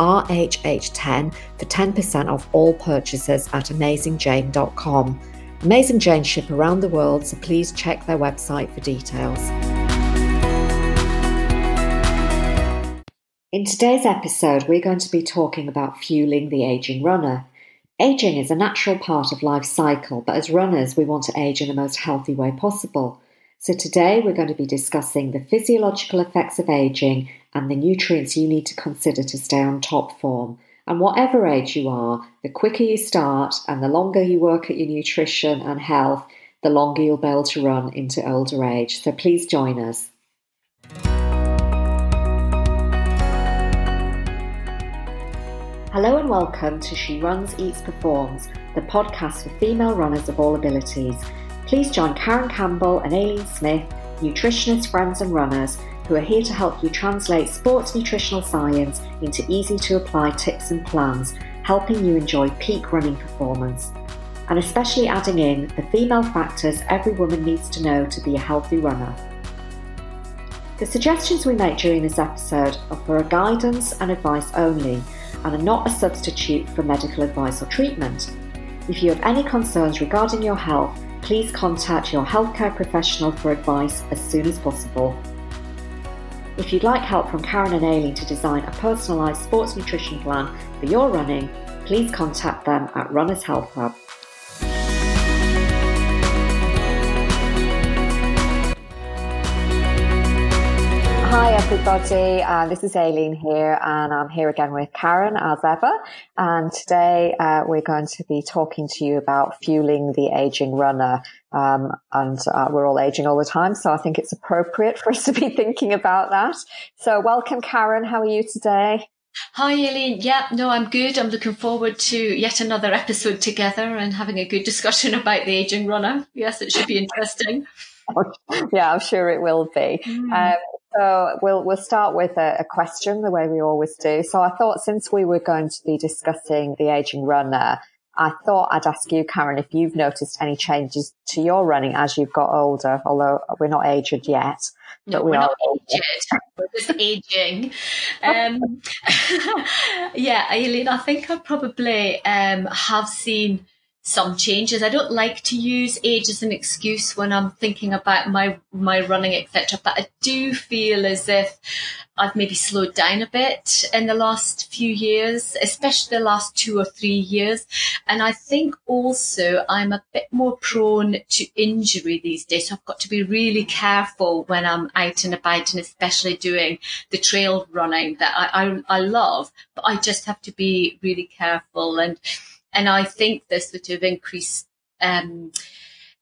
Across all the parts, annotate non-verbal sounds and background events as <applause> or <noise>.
RHH10 for 10% off all purchases at AmazingJane.com. Amazing Jane ship around the world, so please check their website for details. In today's episode, we're going to be talking about fueling the aging runner. Aging is a natural part of life cycle, but as runners, we want to age in the most healthy way possible. So today we're going to be discussing the physiological effects of aging and the nutrients you need to consider to stay on top form. And whatever age you are, the quicker you start and the longer you work at your nutrition and health, the longer you'll be able to run into older age. So please join us. Hello and welcome to She Runs, Eats, Performs, the podcast for female runners of all abilities. Please join Karen Campbell and Aileen Smith, nutritionists, friends, and runners, who are here to help you translate sports nutritional science into easy to apply tips and plans, helping you enjoy peak running performance. And especially adding in the female factors every woman needs to know to be a healthy runner. The suggestions we make during this episode are for guidance and advice only and are not a substitute for medical advice or treatment. If you have any concerns regarding your health, please contact your healthcare professional for advice as soon as possible. If you'd like help from Karen and Aileen to design a personalised sports nutrition plan for your running, please contact them at Runners Health Hub. Hi, everybody. Uh, this is Aileen here, and I'm here again with Karen as ever. And today uh, we're going to be talking to you about fueling the aging runner. Um, and uh, we're all aging all the time, so I think it's appropriate for us to be <laughs> thinking about that. So, welcome, Karen. How are you today? Hi, Aileen. Yeah, no, I'm good. I'm looking forward to yet another episode together and having a good discussion <laughs> about the aging runner. Yes, it should be interesting. <laughs> yeah, I'm sure it will be. Mm. Um, so we'll we'll start with a, a, question, the way we always do. So I thought since we were going to be discussing the aging runner, I thought I'd ask you, Karen, if you've noticed any changes to your running as you've got older. Although we're not aged yet, no, we we're not aged. we're just <laughs> aging. <laughs> Um, <laughs> yeah, Aileen, I think I probably um, have seen some changes. I don't like to use age as an excuse when I'm thinking about my my running, etc. But I do feel as if I've maybe slowed down a bit in the last few years, especially the last two or three years. And I think also I'm a bit more prone to injury these days. So I've got to be really careful when I'm out and about and especially doing the trail running that I, I, I love, but I just have to be really careful and and I think this sort of increased um,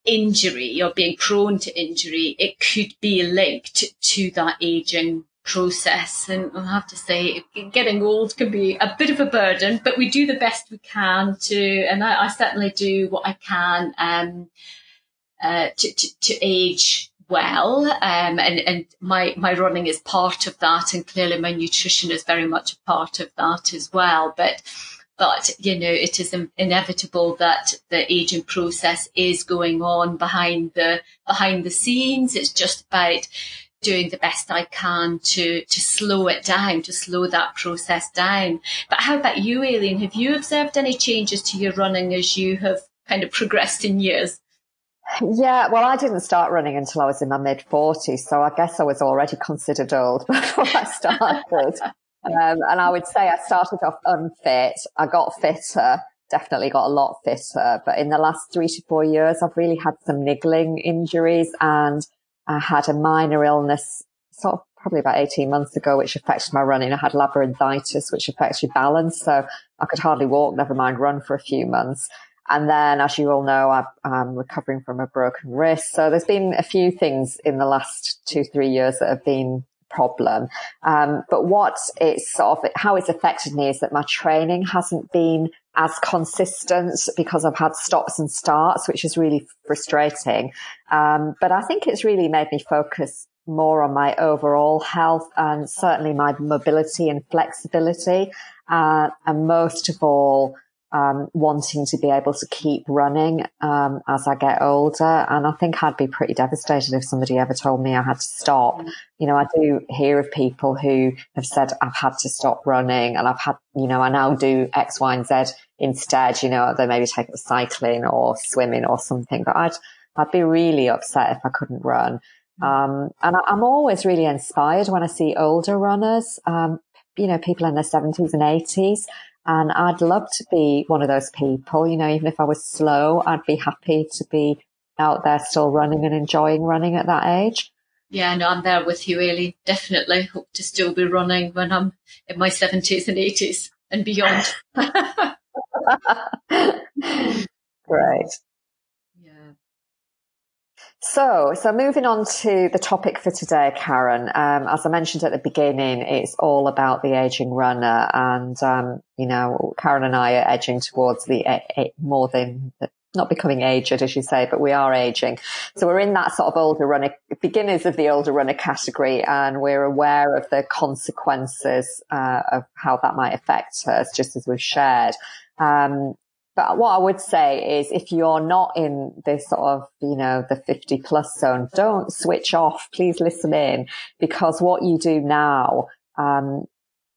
injury or being prone to injury, it could be linked to that aging process. And I have to say, getting old can be a bit of a burden, but we do the best we can to, and I, I certainly do what I can um, uh, to, to, to age well. Um, and, and my, my running is part of that. And clearly my nutrition is very much a part of that as well. But but you know it is inevitable that the aging process is going on behind the behind the scenes. It's just about doing the best I can to to slow it down to slow that process down. But how about you Aileen? Have you observed any changes to your running as you have kind of progressed in years? Yeah, well, I didn't start running until I was in my mid 40s, so I guess I was already considered old <laughs> before I started. Um, and I would say I started off unfit. I got fitter, definitely got a lot fitter. But in the last three to four years, I've really had some niggling injuries and I had a minor illness sort of probably about 18 months ago, which affected my running. I had labyrinthitis, which affects your balance. So I could hardly walk, never mind run for a few months. And then, as you all know, I'm recovering from a broken wrist. So there's been a few things in the last two, three years that have been problem. Um, but what it's sort of, how it's affected me is that my training hasn't been as consistent because I've had stops and starts, which is really frustrating. Um, but I think it's really made me focus more on my overall health and certainly my mobility and flexibility. Uh, and most of all, um, wanting to be able to keep running um, as I get older. And I think I'd be pretty devastated if somebody ever told me I had to stop. You know, I do hear of people who have said I've had to stop running and I've had, you know, I now do X, Y, and Z instead. You know, they maybe take up cycling or swimming or something. But I'd I'd be really upset if I couldn't run. Um, and I, am always really inspired when I see older runners, um, you know, people in their 70s and 80s and I'd love to be one of those people, you know, even if I was slow, I'd be happy to be out there still running and enjoying running at that age. Yeah, no, I'm there with you, Aileen. Definitely hope to still be running when I'm in my 70s and 80s and beyond. <laughs> <laughs> Great. So, so moving on to the topic for today, Karen. Um, as I mentioned at the beginning, it's all about the aging runner, and um, you know, Karen and I are edging towards the more than not becoming aged, as you say, but we are aging. So we're in that sort of older runner, beginners of the older runner category, and we're aware of the consequences uh, of how that might affect us, just as we've shared. Um, but what I would say is if you're not in this sort of, you know, the 50 plus zone, don't switch off. Please listen in because what you do now, um,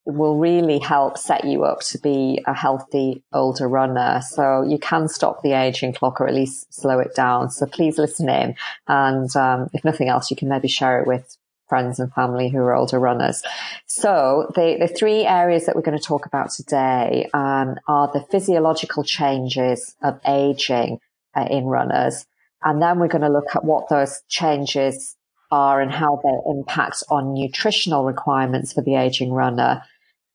will really help set you up to be a healthy older runner. So you can stop the aging clock or at least slow it down. So please listen in. And, um, if nothing else, you can maybe share it with friends and family who are older runners. So the, the three areas that we're going to talk about today um, are the physiological changes of aging uh, in runners. And then we're going to look at what those changes are and how they impact on nutritional requirements for the aging runner.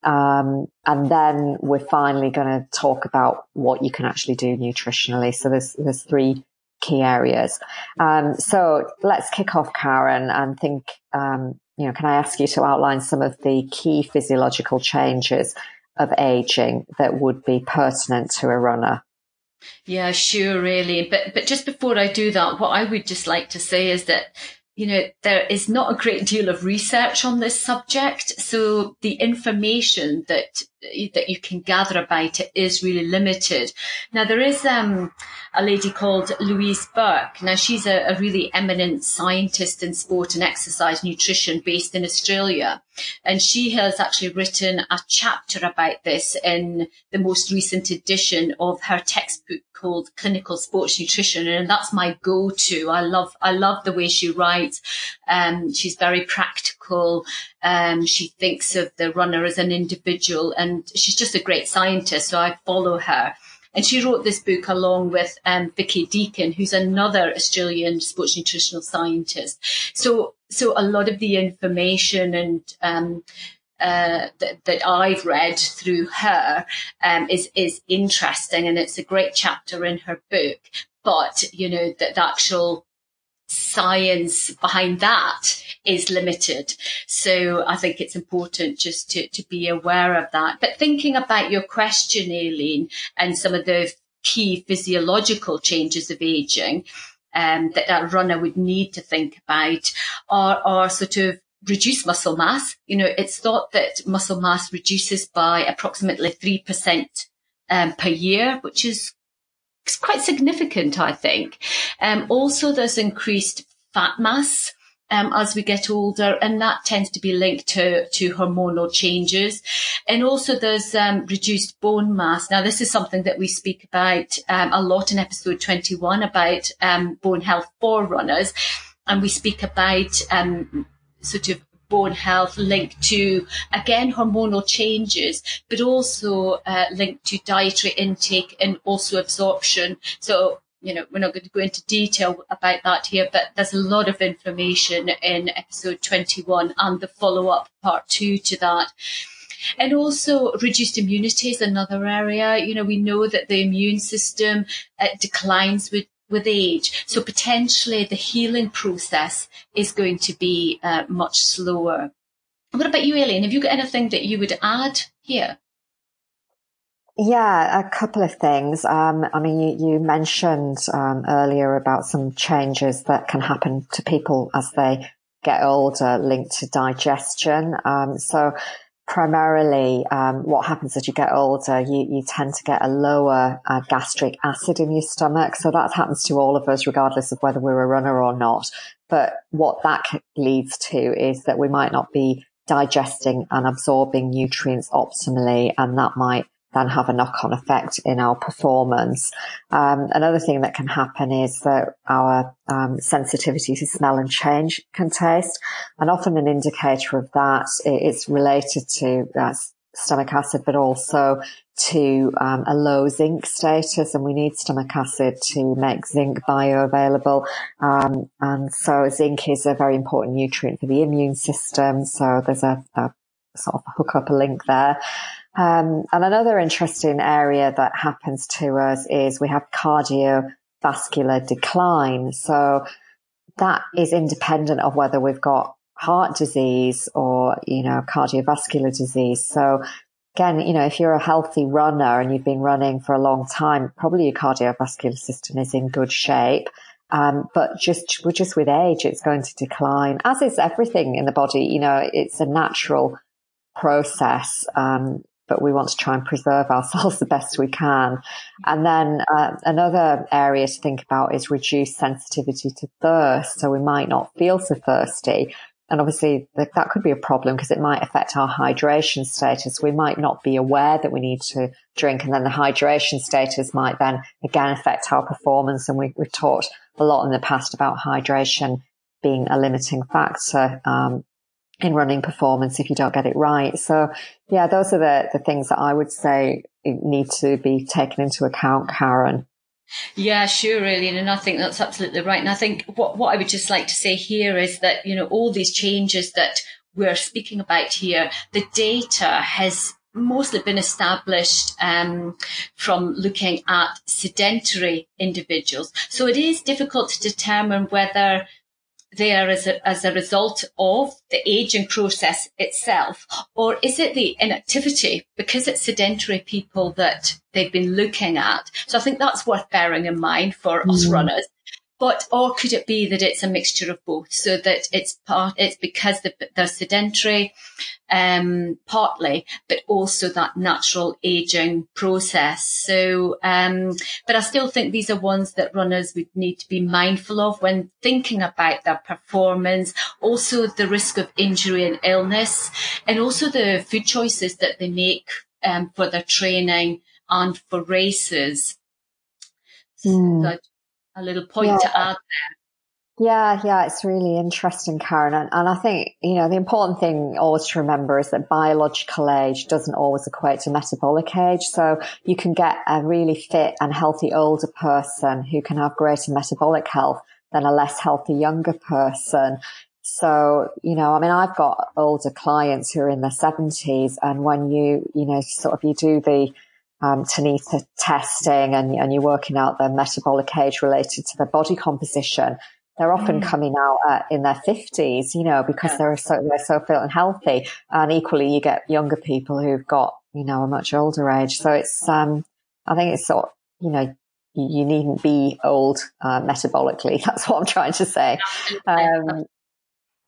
Um, and then we're finally going to talk about what you can actually do nutritionally. So there's, there's three key areas. Um, so let's kick off, Karen, and think, um, you know, can I ask you to outline some of the key physiological changes of aging that would be pertinent to a runner? Yeah, sure, really. But but just before I do that, what I would just like to say is that you know, there is not a great deal of research on this subject. So the information that, that you can gather about it is really limited. Now there is, um, a lady called Louise Burke. Now she's a, a really eminent scientist in sport and exercise nutrition based in Australia. And she has actually written a chapter about this in the most recent edition of her textbook called Clinical Sports Nutrition. And that's my go-to. I love, I love the way she writes. Um, she's very practical. Um, she thinks of the runner as an individual and she's just a great scientist. So I follow her. And she wrote this book along with um, Vicki Deakin, who's another Australian sports nutritional scientist. So, so a lot of the information and um, uh, that, that, I've read through her um, is is interesting, and it's a great chapter in her book. But you know that the actual science behind that is limited. So I think it's important just to, to be aware of that. But thinking about your question, Aileen, and some of the key physiological changes of aging um, that a runner would need to think about are, are sort of reduce muscle mass. You know, it's thought that muscle mass reduces by approximately 3% um, per year, which is quite significant, I think. Um, also, there's increased fat mass. Um, as we get older, and that tends to be linked to, to hormonal changes. And also there's um, reduced bone mass. Now, this is something that we speak about um, a lot in episode 21 about um, bone health for runners. And we speak about um, sort of bone health linked to, again, hormonal changes, but also uh, linked to dietary intake and also absorption. So, you know, we're not going to go into detail about that here, but there's a lot of information in episode 21 and the follow up part two to that. And also reduced immunity is another area. You know, we know that the immune system uh, declines with with age. So potentially the healing process is going to be uh, much slower. What about you, Aileen? Have you got anything that you would add here? Yeah, a couple of things. Um, I mean, you, you mentioned um, earlier about some changes that can happen to people as they get older linked to digestion. Um, so primarily um, what happens as you get older, you, you tend to get a lower uh, gastric acid in your stomach. So that happens to all of us, regardless of whether we're a runner or not. But what that leads to is that we might not be digesting and absorbing nutrients optimally, and that might then have a knock-on effect in our performance. Um, another thing that can happen is that our um, sensitivity to smell and change can taste, and often an indicator of that is related to uh, stomach acid, but also to um, a low zinc status, and we need stomach acid to make zinc bioavailable. Um, and so zinc is a very important nutrient for the immune system. So there's a, a sort of hook up a link there. Um, and another interesting area that happens to us is we have cardiovascular decline. So that is independent of whether we've got heart disease or, you know, cardiovascular disease. So again, you know, if you're a healthy runner and you've been running for a long time, probably your cardiovascular system is in good shape. Um, but just, just with age, it's going to decline, as is everything in the body. You know, it's a natural process. Um, but we want to try and preserve <laughs> ourselves the best we can. And then uh, another area to think about is reduced sensitivity to thirst. So we might not feel so thirsty. And obviously that, that could be a problem because it might affect our hydration status. We might not be aware that we need to drink and then the hydration status might then again affect our performance. And we, we've talked a lot in the past about hydration being a limiting factor um, in running performance if you don't get it right. So yeah, those are the, the things that I would say need to be taken into account, Karen. Yeah, sure, really. And I think that's absolutely right. And I think what, what I would just like to say here is that, you know, all these changes that we're speaking about here, the data has mostly been established um, from looking at sedentary individuals. So it is difficult to determine whether there as a, as a result of the aging process itself? Or is it the inactivity because it's sedentary people that they've been looking at? So I think that's worth bearing in mind for mm. us runners. But, or could it be that it's a mixture of both? So that it's part, it's because they're sedentary, um, partly, but also that natural aging process. So, um, but I still think these are ones that runners would need to be mindful of when thinking about their performance, also the risk of injury and illness, and also the food choices that they make, um, for their training and for races. Mm. So a little point yeah. to add there. Yeah, yeah, it's really interesting, Karen. And, and, I think, you know, the important thing always to remember is that biological age doesn't always equate to metabolic age. So you can get a really fit and healthy older person who can have greater metabolic health than a less healthy younger person. So, you know, I mean, I've got older clients who are in their seventies and when you, you know, sort of you do the, um, Tanita testing and, and you're working out their metabolic age related to their body composition, they're often mm. coming out uh, in their fifties, you know, because yeah. they're so, they're so fit and healthy. And equally, you get younger people who've got, you know, a much older age. So it's, um, I think it's sort of, you know, you, you needn't be old, uh, metabolically. <laughs> That's what I'm trying to say. Um,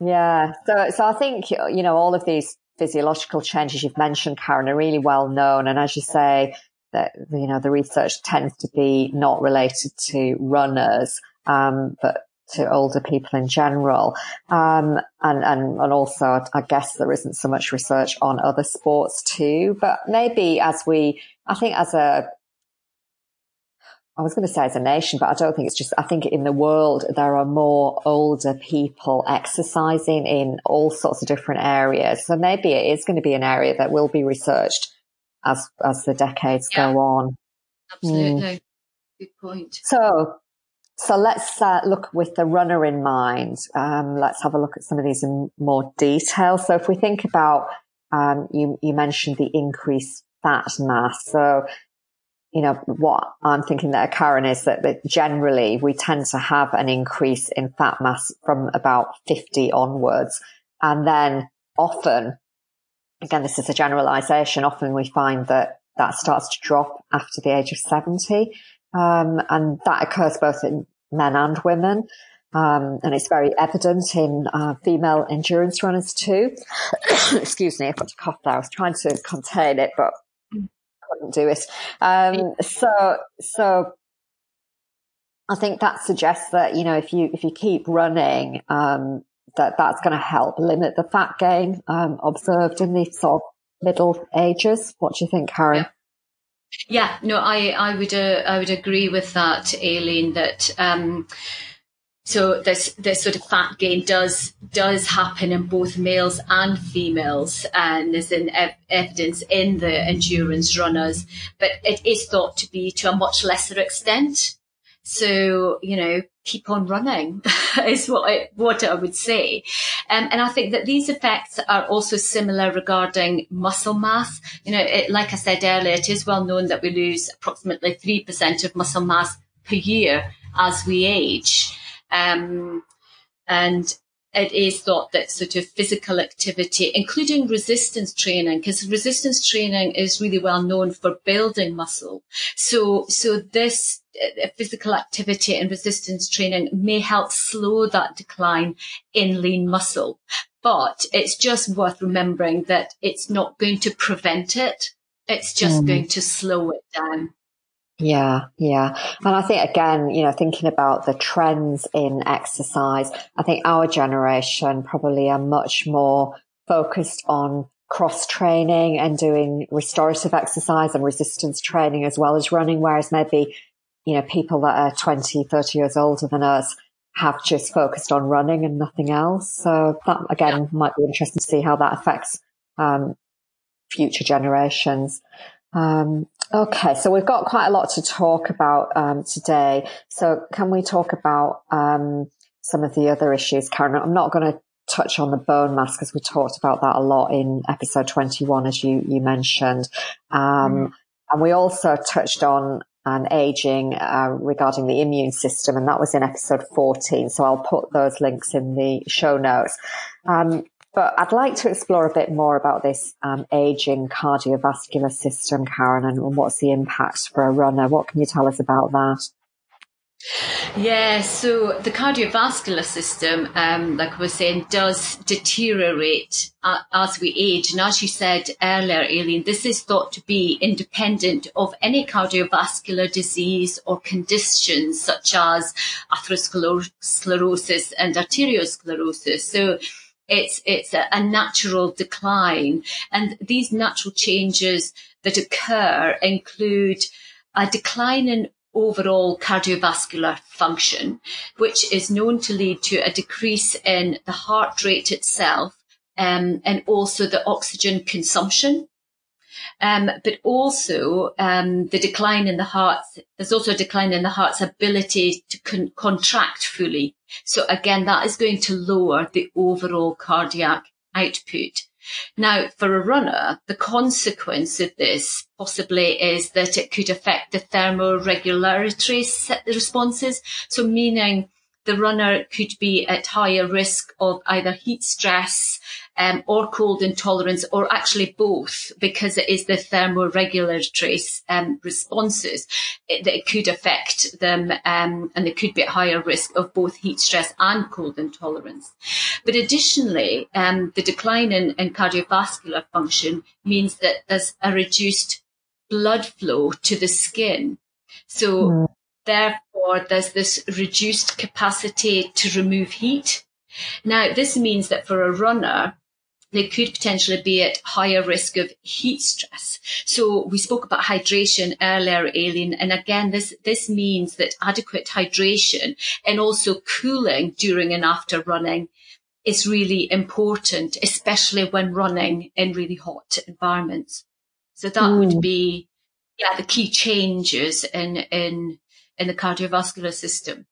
yeah. So, so I think, you know, all of these physiological changes you've mentioned, Karen, are really well known. And as you say, that, you know, the research tends to be not related to runners, um, but to older people in general. Um, and, and, and also I guess there isn't so much research on other sports too, but maybe as we, I think as a, I was going to say as a nation, but I don't think it's just, I think in the world, there are more older people exercising in all sorts of different areas. So maybe it is going to be an area that will be researched as, as the decades yeah. go on. Absolutely. Mm. Good point. So, so let's uh, look with the runner in mind. Um, let's have a look at some of these in more detail. So if we think about, um, you, you mentioned the increased fat mass. So you know, what I'm thinking there, Karen, is that, that generally we tend to have an increase in fat mass from about 50 onwards. And then often, again, this is a generalization. Often we find that that starts to drop after the age of 70. Um, and that occurs both in men and women. Um, and it's very evident in uh, female endurance runners too. <coughs> Excuse me, I've got a cough there. I was trying to contain it, but couldn't do it. Um, so, so I think that suggests that you know if you if you keep running, um, that that's going to help limit the fat gain um, observed in the sort of middle ages. What do you think, Karen? Yeah. Yeah, no, I I would uh, I would agree with that, Aileen. That um, so this this sort of fat gain does does happen in both males and females, and there's an ev- evidence in the endurance runners, but it is thought to be to a much lesser extent. So you know, keep on running <laughs> is what I, what I would say. Um, and I think that these effects are also similar regarding muscle mass. You know, it, like I said earlier, it is well known that we lose approximately 3% of muscle mass per year as we age. Um, and it is thought that sort of physical activity, including resistance training, because resistance training is really well known for building muscle. So, so this uh, physical activity and resistance training may help slow that decline in lean muscle. But it's just worth remembering that it's not going to prevent it. It's just mm. going to slow it down. Yeah, yeah. And I think again, you know, thinking about the trends in exercise, I think our generation probably are much more focused on cross training and doing restorative exercise and resistance training as well as running. Whereas maybe, you know, people that are 20, 30 years older than us have just focused on running and nothing else. So that again might be interesting to see how that affects, um, future generations. Um, okay, so we've got quite a lot to talk about um, today. So can we talk about um, some of the other issues, Karen? I'm not going to touch on the bone mass because we talked about that a lot in episode 21, as you you mentioned, mm. and we also touched on um, aging uh, regarding the immune system, and that was in episode 14. So I'll put those links in the show notes. Um, but I'd like to explore a bit more about this um, aging cardiovascular system, Karen, and what's the impact for a runner. What can you tell us about that? Yeah, so the cardiovascular system, um, like I was saying, does deteriorate as we age. And as you said earlier, Aileen, this is thought to be independent of any cardiovascular disease or conditions such as atherosclerosis and arteriosclerosis. So it's, it's a, a natural decline. And these natural changes that occur include a decline in overall cardiovascular function, which is known to lead to a decrease in the heart rate itself um, and also the oxygen consumption. Um, but also um, the decline in the heart. There's also a decline in the heart's ability to con- contract fully. So again, that is going to lower the overall cardiac output. Now, for a runner, the consequence of this possibly is that it could affect the thermoregulatory responses. So meaning the runner could be at higher risk of either heat stress um, or cold intolerance, or actually both, because it is the thermoregulatory um, responses it, that it could affect them, um, and they could be at higher risk of both heat stress and cold intolerance. But additionally, um, the decline in, in cardiovascular function means that there's a reduced blood flow to the skin. So mm. therefore, there's this reduced capacity to remove heat. Now, this means that for a runner, they could potentially be at higher risk of heat stress. So we spoke about hydration earlier, Aileen, and again, this, this means that adequate hydration and also cooling during and after running is really important, especially when running in really hot environments. So that mm. would be, yeah, the key changes in, in, in the cardiovascular system.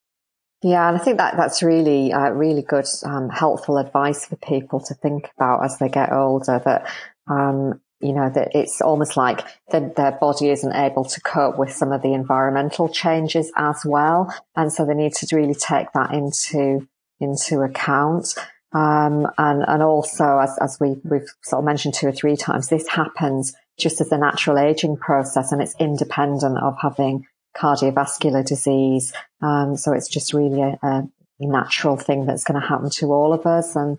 Yeah, and I think that that's really, uh, really good, um, helpful advice for people to think about as they get older. That um, you know that it's almost like the, their body isn't able to cope with some of the environmental changes as well, and so they need to really take that into into account. Um, and and also as as we we've sort of mentioned two or three times, this happens just as a natural aging process and it's independent of having cardiovascular disease. Um, so it's just really a, a natural thing that's going to happen to all of us. And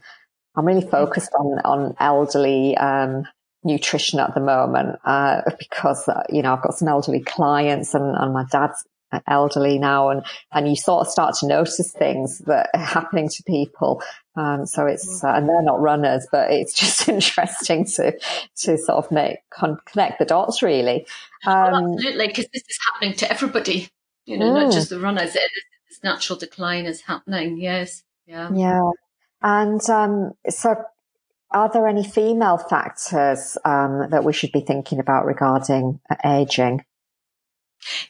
I'm really focused on, on elderly, um, nutrition at the moment, uh, because, uh, you know, I've got some elderly clients and, and my dad's elderly now and, and you sort of start to notice things that are happening to people. Um, so it's, uh, and they're not runners, but it's <laughs> just interesting to, to sort of make, con- connect the dots really. Um, oh, absolutely. Cause this is happening to everybody, you know, mm. not just the runners. It, this natural decline is happening. Yes. Yeah. Yeah. And, um, so are there any female factors, um, that we should be thinking about regarding aging?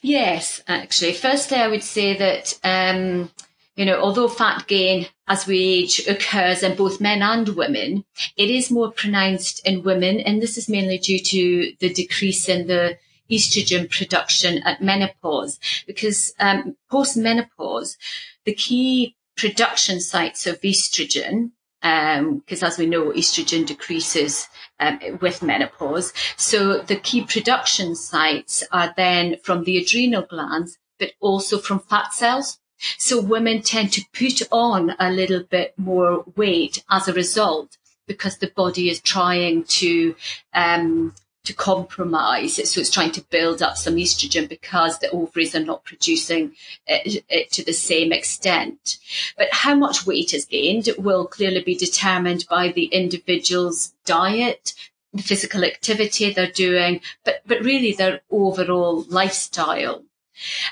Yes, actually. Firstly, I would say that, um, you know, although fat gain as we age occurs in both men and women, it is more pronounced in women. And this is mainly due to the decrease in the estrogen production at menopause because um, post menopause, the key production sites of estrogen because um, as we know, estrogen decreases um, with menopause. So the key production sites are then from the adrenal glands, but also from fat cells. So women tend to put on a little bit more weight as a result because the body is trying to um, to compromise. So it's trying to build up some estrogen because the ovaries are not producing it, it, to the same extent. But how much weight is gained will clearly be determined by the individual's diet, the physical activity they're doing, but, but really their overall lifestyle.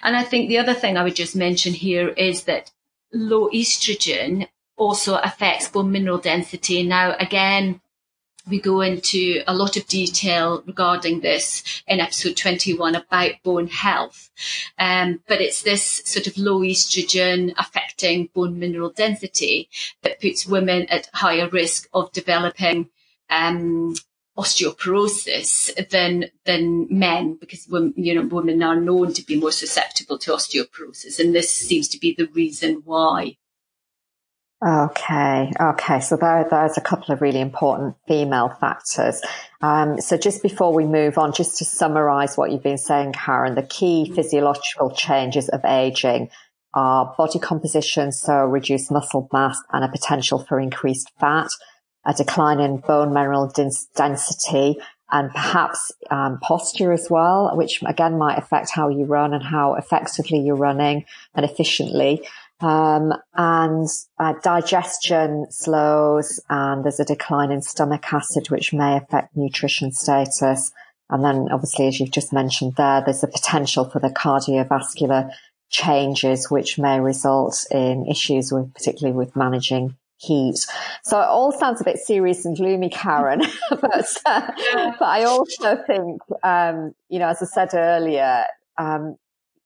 And I think the other thing I would just mention here is that low estrogen also affects bone mineral density. Now, again, we go into a lot of detail regarding this in episode 21 about bone health. Um, but it's this sort of low estrogen affecting bone mineral density that puts women at higher risk of developing um, osteoporosis than than men because women, you know women are known to be more susceptible to osteoporosis and this seems to be the reason why Okay. Okay. So there, there's a couple of really important female factors. Um, so just before we move on, just to summarize what you've been saying, Karen, the key physiological changes of aging are body composition, so reduced muscle mass and a potential for increased fat, a decline in bone mineral density, and perhaps um, posture as well, which again might affect how you run and how effectively you're running and efficiently. Um, and uh, digestion slows and there's a decline in stomach acid, which may affect nutrition status. And then obviously, as you've just mentioned there, there's a potential for the cardiovascular changes, which may result in issues with, particularly with managing heat. So it all sounds a bit serious and gloomy, Karen, <laughs> but, uh, but I also think, um, you know, as I said earlier, um,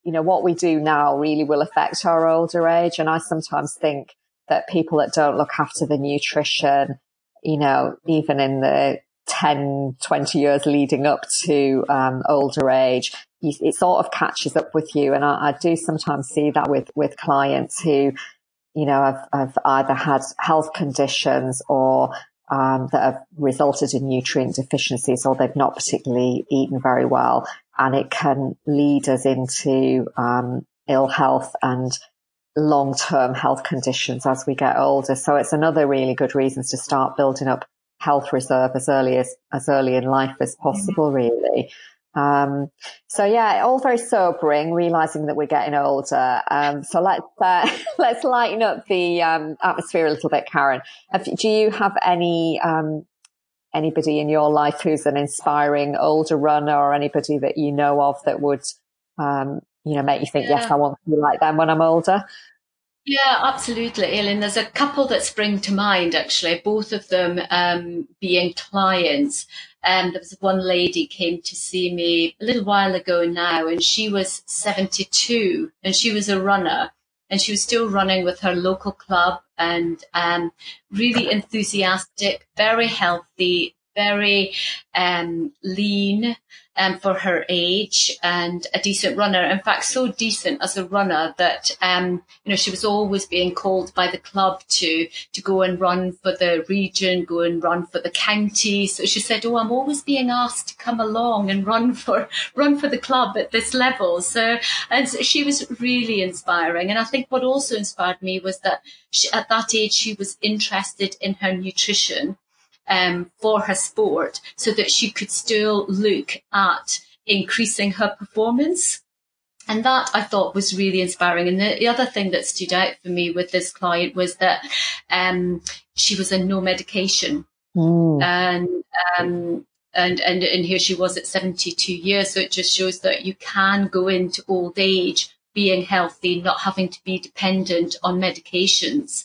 you know, what we do now really will affect our older age. And I sometimes think that people that don't look after the nutrition, you know, even in the 10, 20 years leading up to um, older age, you, it sort of catches up with you. And I, I, do sometimes see that with, with clients who, you know, have, have either had health conditions or um, that have resulted in nutrient deficiencies or they've not particularly eaten very well and it can lead us into um, ill health and long-term health conditions as we get older. So it's another really good reason to start building up health reserve as early as, as early in life as possible, mm-hmm. really. Um, so yeah, all very sobering, realizing that we're getting older. Um, so let's, uh, <laughs> let's lighten up the, um, atmosphere a little bit, Karen. Do you have any, um, anybody in your life who's an inspiring older runner or anybody that you know of that would, um, you know, make you think, yeah. yes, I want to be like them when I'm older? Yeah, absolutely, Aileen. There's a couple that spring to mind, actually, both of them um, being clients. Um, there was one lady came to see me a little while ago now, and she was 72 and she was a runner and she was still running with her local club and um, really enthusiastic, very healthy, very um, lean. Um, for her age and a decent runner. In fact, so decent as a runner that um, you know she was always being called by the club to to go and run for the region, go and run for the county. So she said, "Oh, I'm always being asked to come along and run <laughs> for run for the club at this level." So and she was really inspiring. And I think what also inspired me was that she, at that age she was interested in her nutrition um, for her sport so that she could still look at increasing her performance. And that I thought was really inspiring. And the, the other thing that stood out for me with this client was that um, she was on no medication. Mm. And um, and, and and here she was at 72 years. So it just shows that you can go into old age being healthy, not having to be dependent on medications.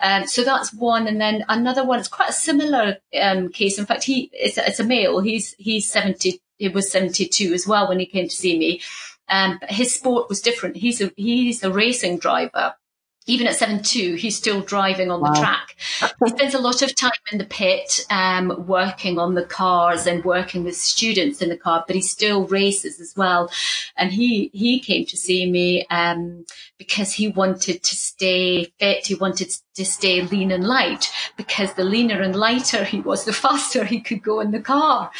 Um, so that's one. And then another one, it's quite a similar um, case. In fact, he it's a, it's a male. He's he's 70. He was 72 as well when he came to see me. Um, but his sport was different. He's a he's a racing driver even at 7-2, he's still driving on wow. the track. he spends a lot of time in the pit, um, working on the cars and working with students in the car, but he still races as well. And he, he came to see me, um, because he wanted to stay fit. He wanted to stay lean and light because the leaner and lighter he was, the faster he could go in the car.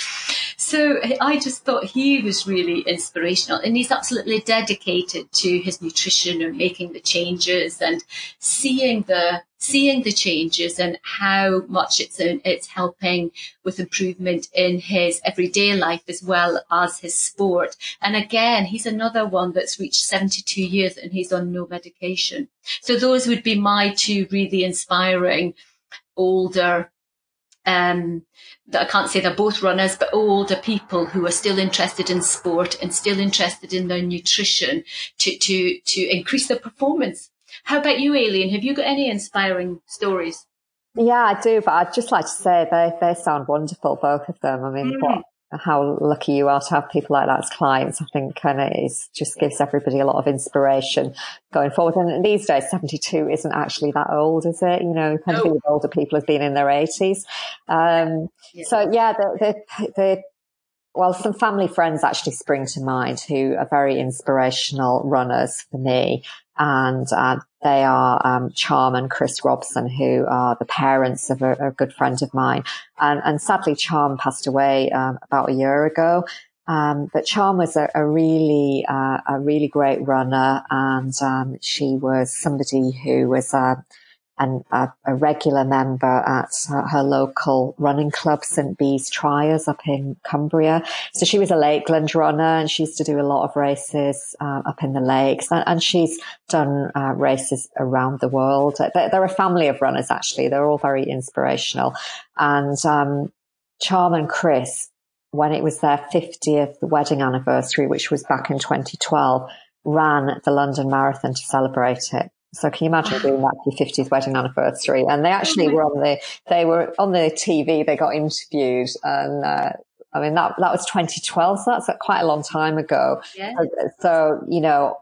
So I just thought he was really inspirational and he's absolutely dedicated to his nutrition and making the changes and seeing the seeing the changes and how much it's it's helping with improvement in his everyday life as well as his sport. And again, he's another one that's reached 72 years and he's on no medication. So those would be my two really inspiring older um, I can't say they're both runners, but older people who are still interested in sport and still interested in their nutrition to, to, to increase their performance. How about you, Aileen? Have you got any inspiring stories? Yeah, I do, but I'd just like to say they, they sound wonderful, both of them. I mean, mm. what, how lucky you are to have people like that as clients. I think kind of is just gives everybody a lot of inspiration going forward. And these days, 72 isn't actually that old, is it? You know, plenty no. of older people have been in their 80s. Um, yeah. so yeah, the, the, the, well, some family friends actually spring to mind who are very inspirational runners for me and uh, they are um, Charm and Chris Robson, who are the parents of a, a good friend of mine. And, and sadly, Charm passed away um, about a year ago. Um, but Charm was a, a really, uh, a really great runner, and um, she was somebody who was uh, and a, a, regular member at her local running club, St. Bees Triers up in Cumbria. So she was a Lakeland runner and she used to do a lot of races uh, up in the lakes and, and she's done uh, races around the world. They're, they're, a family of runners actually. They're all very inspirational. And, um, Charm and Chris, when it was their 50th wedding anniversary, which was back in 2012, ran the London Marathon to celebrate it. So can you imagine doing that for your 50th wedding anniversary? And they actually were on the, they were on the TV, they got interviewed and, uh, I mean, that, that was 2012. So that's quite a long time ago. Yeah. So, so, you know,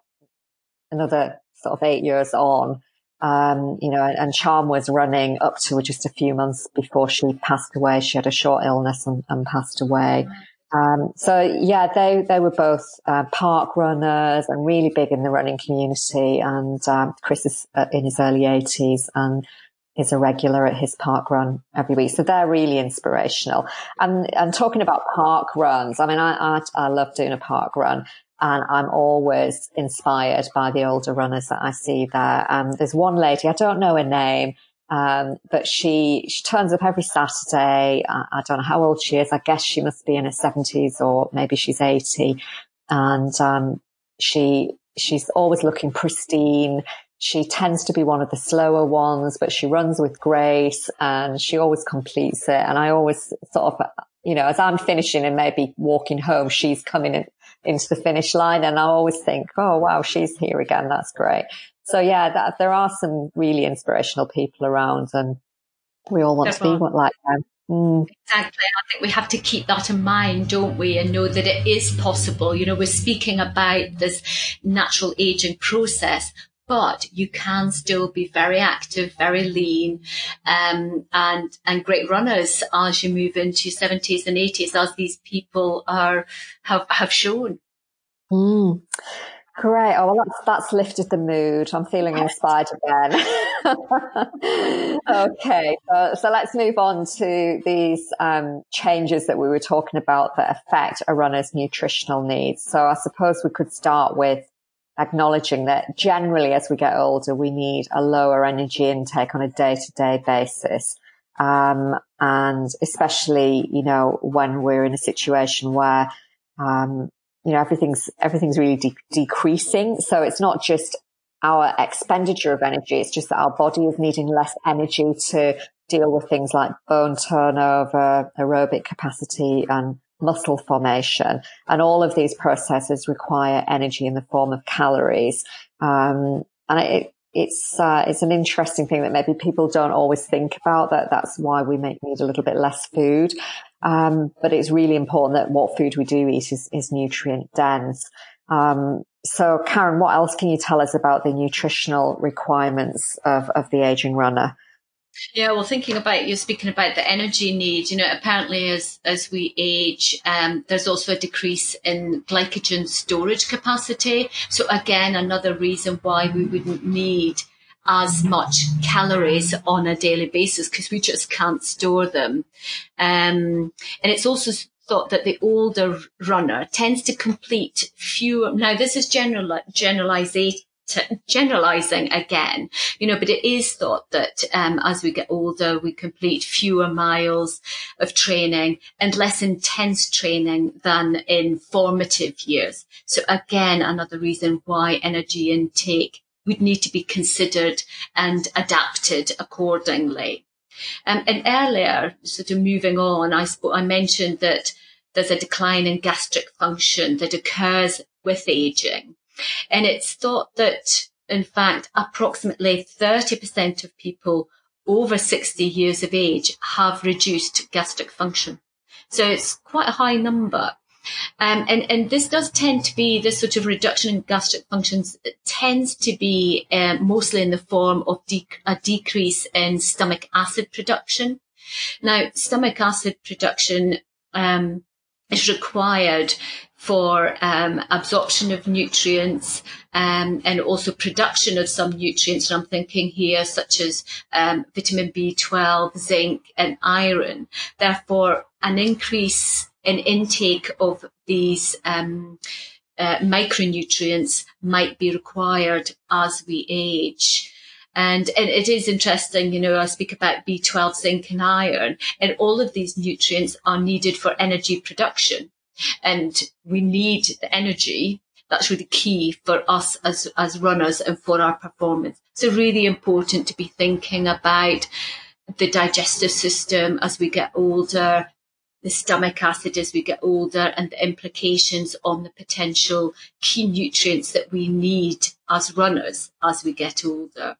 another sort of eight years on, um, you know, and Charm was running up to just a few months before she passed away. She had a short illness and, and passed away. Um, so yeah, they they were both uh, park runners and really big in the running community. And um, Chris is uh, in his early eighties and is a regular at his park run every week. So they're really inspirational. And and talking about park runs, I mean, I I, I love doing a park run. And I'm always inspired by the older runners that I see there. Um, there's one lady, I don't know her name, um, but she, she turns up every Saturday. I, I, don't know how old she is. I guess she must be in her seventies or maybe she's 80. And, um, she, she's always looking pristine. She tends to be one of the slower ones, but she runs with grace and she always completes it. And I always sort of, you know, as I'm finishing and maybe walking home, she's coming in, into the finish line and I always think, oh wow, she's here again. That's great. So yeah, that, there are some really inspirational people around and we all want Definitely. to be like them. Mm. Exactly. I think we have to keep that in mind, don't we? And know that it is possible. You know, we're speaking about this natural aging process, but you can still be very active, very lean, um, and and great runners as you move into seventies and eighties, as these people are have have shown. Mm. Great. Oh, well, that's, that's lifted the mood. I'm feeling inspired again. <laughs> okay. So, so let's move on to these um, changes that we were talking about that affect a runner's nutritional needs. So I suppose we could start with acknowledging that generally as we get older, we need a lower energy intake on a day to day basis. Um, and especially, you know, when we're in a situation where, um, you know, everything's, everything's really de- decreasing. So it's not just our expenditure of energy. It's just that our body is needing less energy to deal with things like bone turnover, aerobic capacity and muscle formation. And all of these processes require energy in the form of calories. Um, and it, it's uh, it's an interesting thing that maybe people don't always think about. That that's why we may need a little bit less food. Um, but it's really important that what food we do eat is, is nutrient dense. Um, so, Karen, what else can you tell us about the nutritional requirements of, of the aging runner? Yeah, well, thinking about you're speaking about the energy need, you know, apparently as as we age, um, there's also a decrease in glycogen storage capacity. So again, another reason why we wouldn't need as much calories on a daily basis because we just can't store them. Um, and it's also thought that the older runner tends to complete fewer. Now, this is general generalization generalizing again, you know, but it is thought that um, as we get older, we complete fewer miles of training and less intense training than in formative years. So again, another reason why energy intake would need to be considered and adapted accordingly. Um, and earlier, sort of moving on, I, I mentioned that there's a decline in gastric function that occurs with aging. And it's thought that, in fact, approximately 30% of people over 60 years of age have reduced gastric function. So it's quite a high number. Um, and, and this does tend to be this sort of reduction in gastric functions tends to be um, mostly in the form of de- a decrease in stomach acid production. Now, stomach acid production um, is required for um, absorption of nutrients um, and also production of some nutrients. And I'm thinking here, such as um, vitamin B12, zinc, and iron. Therefore, an increase in intake of these um, uh, micronutrients might be required as we age. And, and it is interesting, you know, I speak about B12, zinc and iron, and all of these nutrients are needed for energy production and we need the energy. That's really key for us as, as runners and for our performance. So really important to be thinking about the digestive system as we get older, the stomach acid as we get older and the implications on the potential key nutrients that we need as runners as we get older.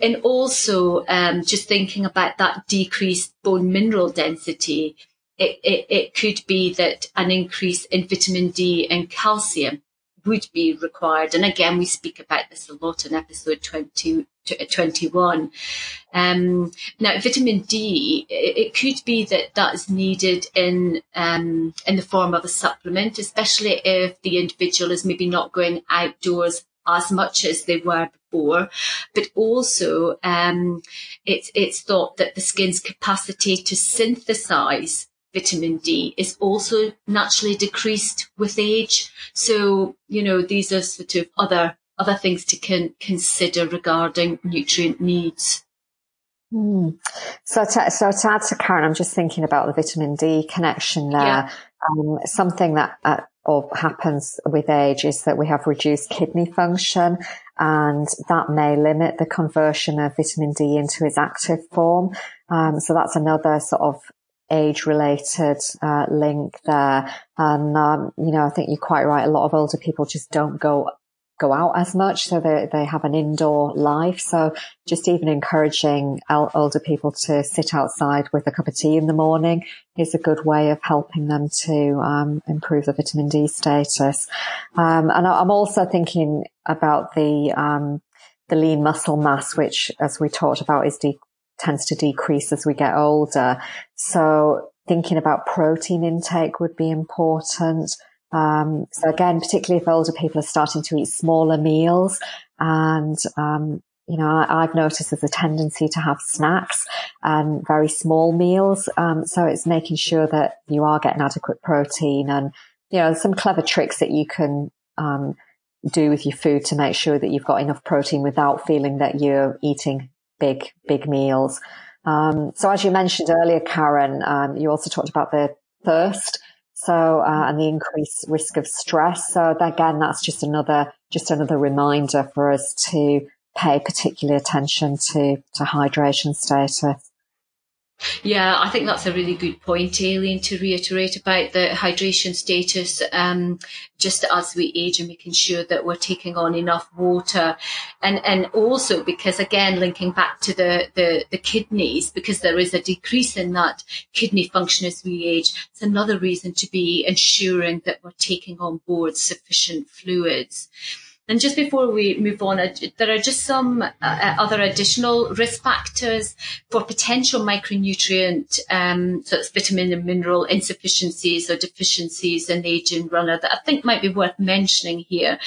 And also, um, just thinking about that decreased bone mineral density it, it, it could be that an increase in vitamin D and calcium would be required. And again, we speak about this a lot in episode 20, 21. Um, now, vitamin D, it, it, could be that that is needed in, um, in the form of a supplement, especially if the individual is maybe not going outdoors as much as they were before, but also um, it's it's thought that the skin's capacity to synthesize vitamin D is also naturally decreased with age. So, you know, these are sort of other other things to con- consider regarding nutrient needs. Mm. So, to, so to add to Karen, I'm just thinking about the vitamin D connection there. Yeah. Um, something that uh, or happens with age is that we have reduced kidney function and that may limit the conversion of vitamin D into its active form. Um, so that's another sort of age related uh, link there. And, um, you know, I think you're quite right. A lot of older people just don't go go out as much. So they, they have an indoor life. So just even encouraging older people to sit outside with a cup of tea in the morning is a good way of helping them to um, improve the vitamin D status. Um, and I'm also thinking about the um, the lean muscle mass, which, as we talked about, is de- tends to decrease as we get older. So thinking about protein intake would be important. Um, so again, particularly if older people are starting to eat smaller meals and, um, you know, I, have noticed there's a tendency to have snacks and very small meals. Um, so it's making sure that you are getting adequate protein and, you know, some clever tricks that you can, um, do with your food to make sure that you've got enough protein without feeling that you're eating big, big meals. Um, so as you mentioned earlier, Karen, um, you also talked about the thirst. So, uh, and the increased risk of stress. So again, that's just another, just another reminder for us to pay particular attention to, to hydration status. Yeah, I think that's a really good point, Aileen, to reiterate about the hydration status. Um, just as we age and making sure that we're taking on enough water, and and also because again linking back to the the, the kidneys, because there is a decrease in that kidney function as we age. It's another reason to be ensuring that we're taking on board sufficient fluids. And just before we move on, uh, there are just some uh, uh, other additional risk factors for potential micronutrient, um, so it's vitamin and mineral insufficiencies or deficiencies in the aging runner that I think might be worth mentioning here.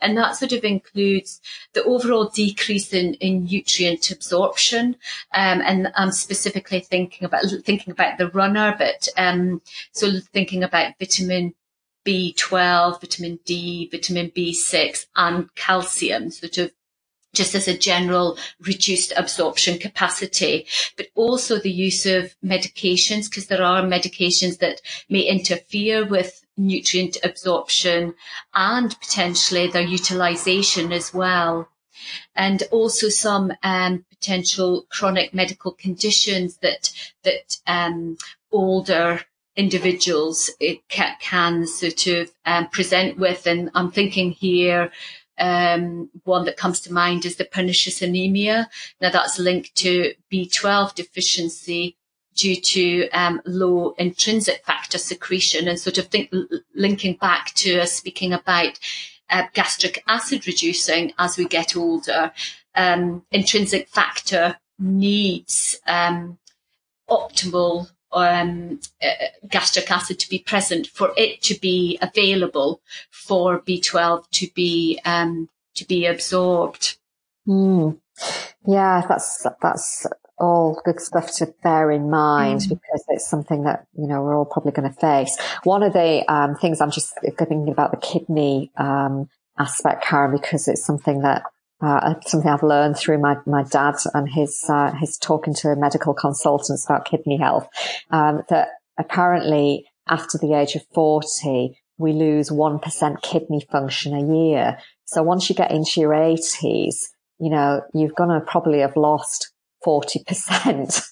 And that sort of includes the overall decrease in, in nutrient absorption. Um, and I'm specifically thinking about, thinking about the runner, but, um, so thinking about vitamin B12, vitamin D, vitamin B6 and calcium sort of just as a general reduced absorption capacity, but also the use of medications because there are medications that may interfere with nutrient absorption and potentially their utilization as well. And also some um, potential chronic medical conditions that that um, older individuals can, can sort of um, present with. And I'm thinking here, um, one that comes to mind is the pernicious anemia. Now that's linked to B12 deficiency due to um, low intrinsic factor secretion and sort of think, linking back to us speaking about uh, gastric acid reducing as we get older. Um, intrinsic factor needs um, optimal um, uh, gastric acid to be present for it to be available for B12 to be um, to be absorbed. Mm. Yeah, that's that's all good stuff to bear in mind mm. because it's something that you know we're all probably going to face. One of the um, things I'm just thinking about the kidney um, aspect, Karen, because it's something that uh, something I've learned through my, my dad and his, uh, his talking to medical consultants about kidney health, um, that apparently after the age of 40, we lose 1% kidney function a year. So once you get into your 80s, you know, you're going to probably have lost 40%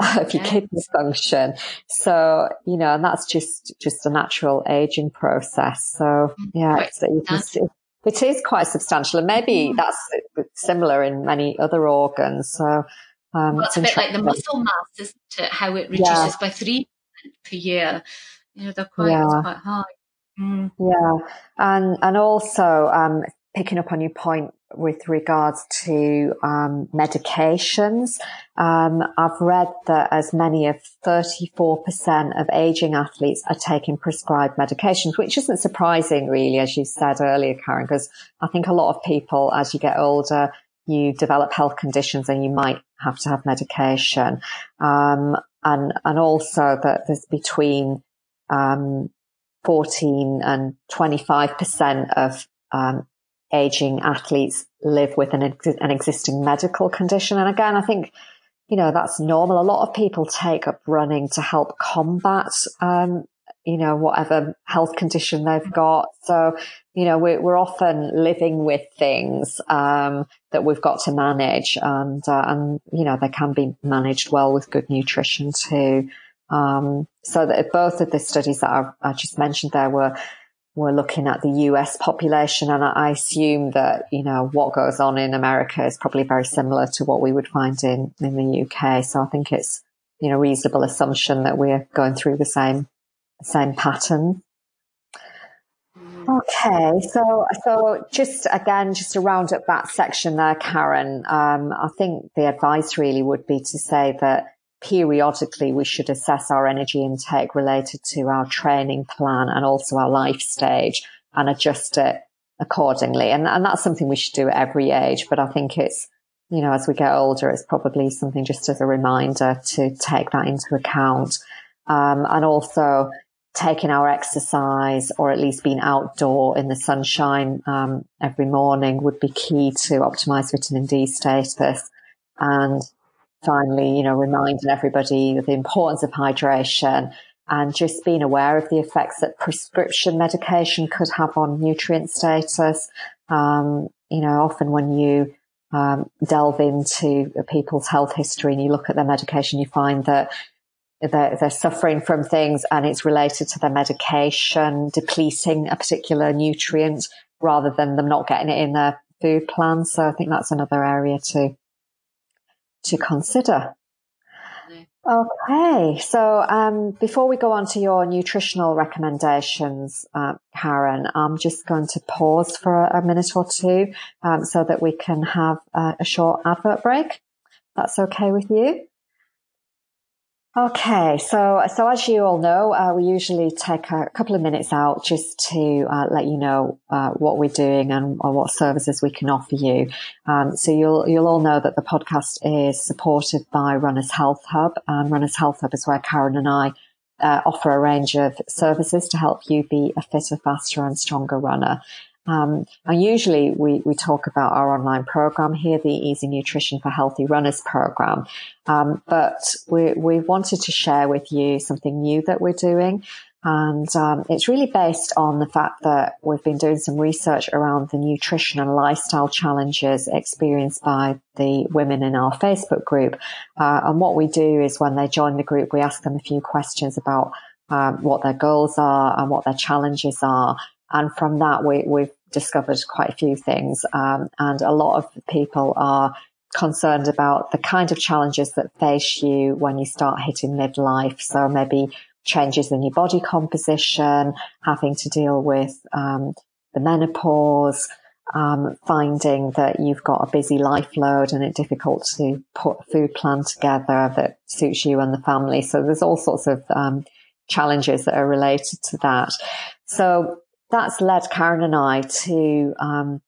<laughs> of your kidney function. So, you know, and that's just, just a natural aging process. So yeah, it's, you can, it is quite substantial, and maybe that's similar in many other organs. So, um, well, it's, a bit like the muscle mass, isn't it? How it reduces yeah. by three per year. You know, they're quite yeah. quite high. Mm. Yeah, and and also um, picking up on your point with regards to um, medications, um, I've read that as many as 34% of aging athletes are taking prescribed medications, which isn't surprising really, as you said earlier, Karen, because I think a lot of people, as you get older, you develop health conditions and you might have to have medication. Um, and, and also that there's between, um, 14 and 25% of um, aging athletes live with an, an existing medical condition. And again, I think, you know, that's normal. A lot of people take up running to help combat, um, you know, whatever health condition they've got. So, you know, we're, we're often living with things, um, that we've got to manage and, uh, and, you know, they can be managed well with good nutrition too. Um, so that both of the studies that I, I just mentioned there were, we're looking at the US population and I assume that, you know, what goes on in America is probably very similar to what we would find in, in the UK. So I think it's, you know, reasonable assumption that we're going through the same, same pattern. Okay, so so just again, just to round up that section there, Karen. Um, I think the advice really would be to say that periodically we should assess our energy intake related to our training plan and also our life stage and adjust it accordingly. And, and that's something we should do at every age. But I think it's, you know, as we get older, it's probably something just as a reminder to take that into account. Um, and also taking our exercise or at least being outdoor in the sunshine, um, every morning would be key to optimize vitamin D status. And finally, you know, reminding everybody of the importance of hydration and just being aware of the effects that prescription medication could have on nutrient status. Um, you know, often when you um, delve into people's health history and you look at their medication, you find that they're, they're, suffering from things and it's related to their medication depleting a particular nutrient rather than them not getting it in their food plan. So I think that's another area to to consider. Okay, so um, before we go on to your nutritional recommendations, uh, Karen, I'm just going to pause for a, minute or two um, so that we can have a, a short advert break. That's okay with you? Okay, so so as you all know, uh, we usually take a couple of minutes out just to uh, let you know uh, what we're doing and what services we can offer you. Um, so you'll you'll all know that the podcast is supported by Runners Health Hub, and Runners Health Hub is where Karen and I uh, offer a range of services to help you be a fitter, faster, and stronger runner. Um, and usually we, we talk about our online program here, the Easy Nutrition for Healthy Runners program. Um, but we, we wanted to share with you something new that we're doing. And um, it's really based on the fact that we've been doing some research around the nutrition and lifestyle challenges experienced by the women in our Facebook group. Uh, and what we do is when they join the group, we ask them a few questions about um, what their goals are and what their challenges are. And from that, we, we've discovered quite a few things. Um, and a lot of people are concerned about the kind of challenges that face you when you start hitting midlife. So maybe changes in your body composition, having to deal with um, the menopause, um, finding that you've got a busy life load and it's difficult to put a food plan together that suits you and the family. So there's all sorts of um, challenges that are related to that. So that's led Karen and I to um,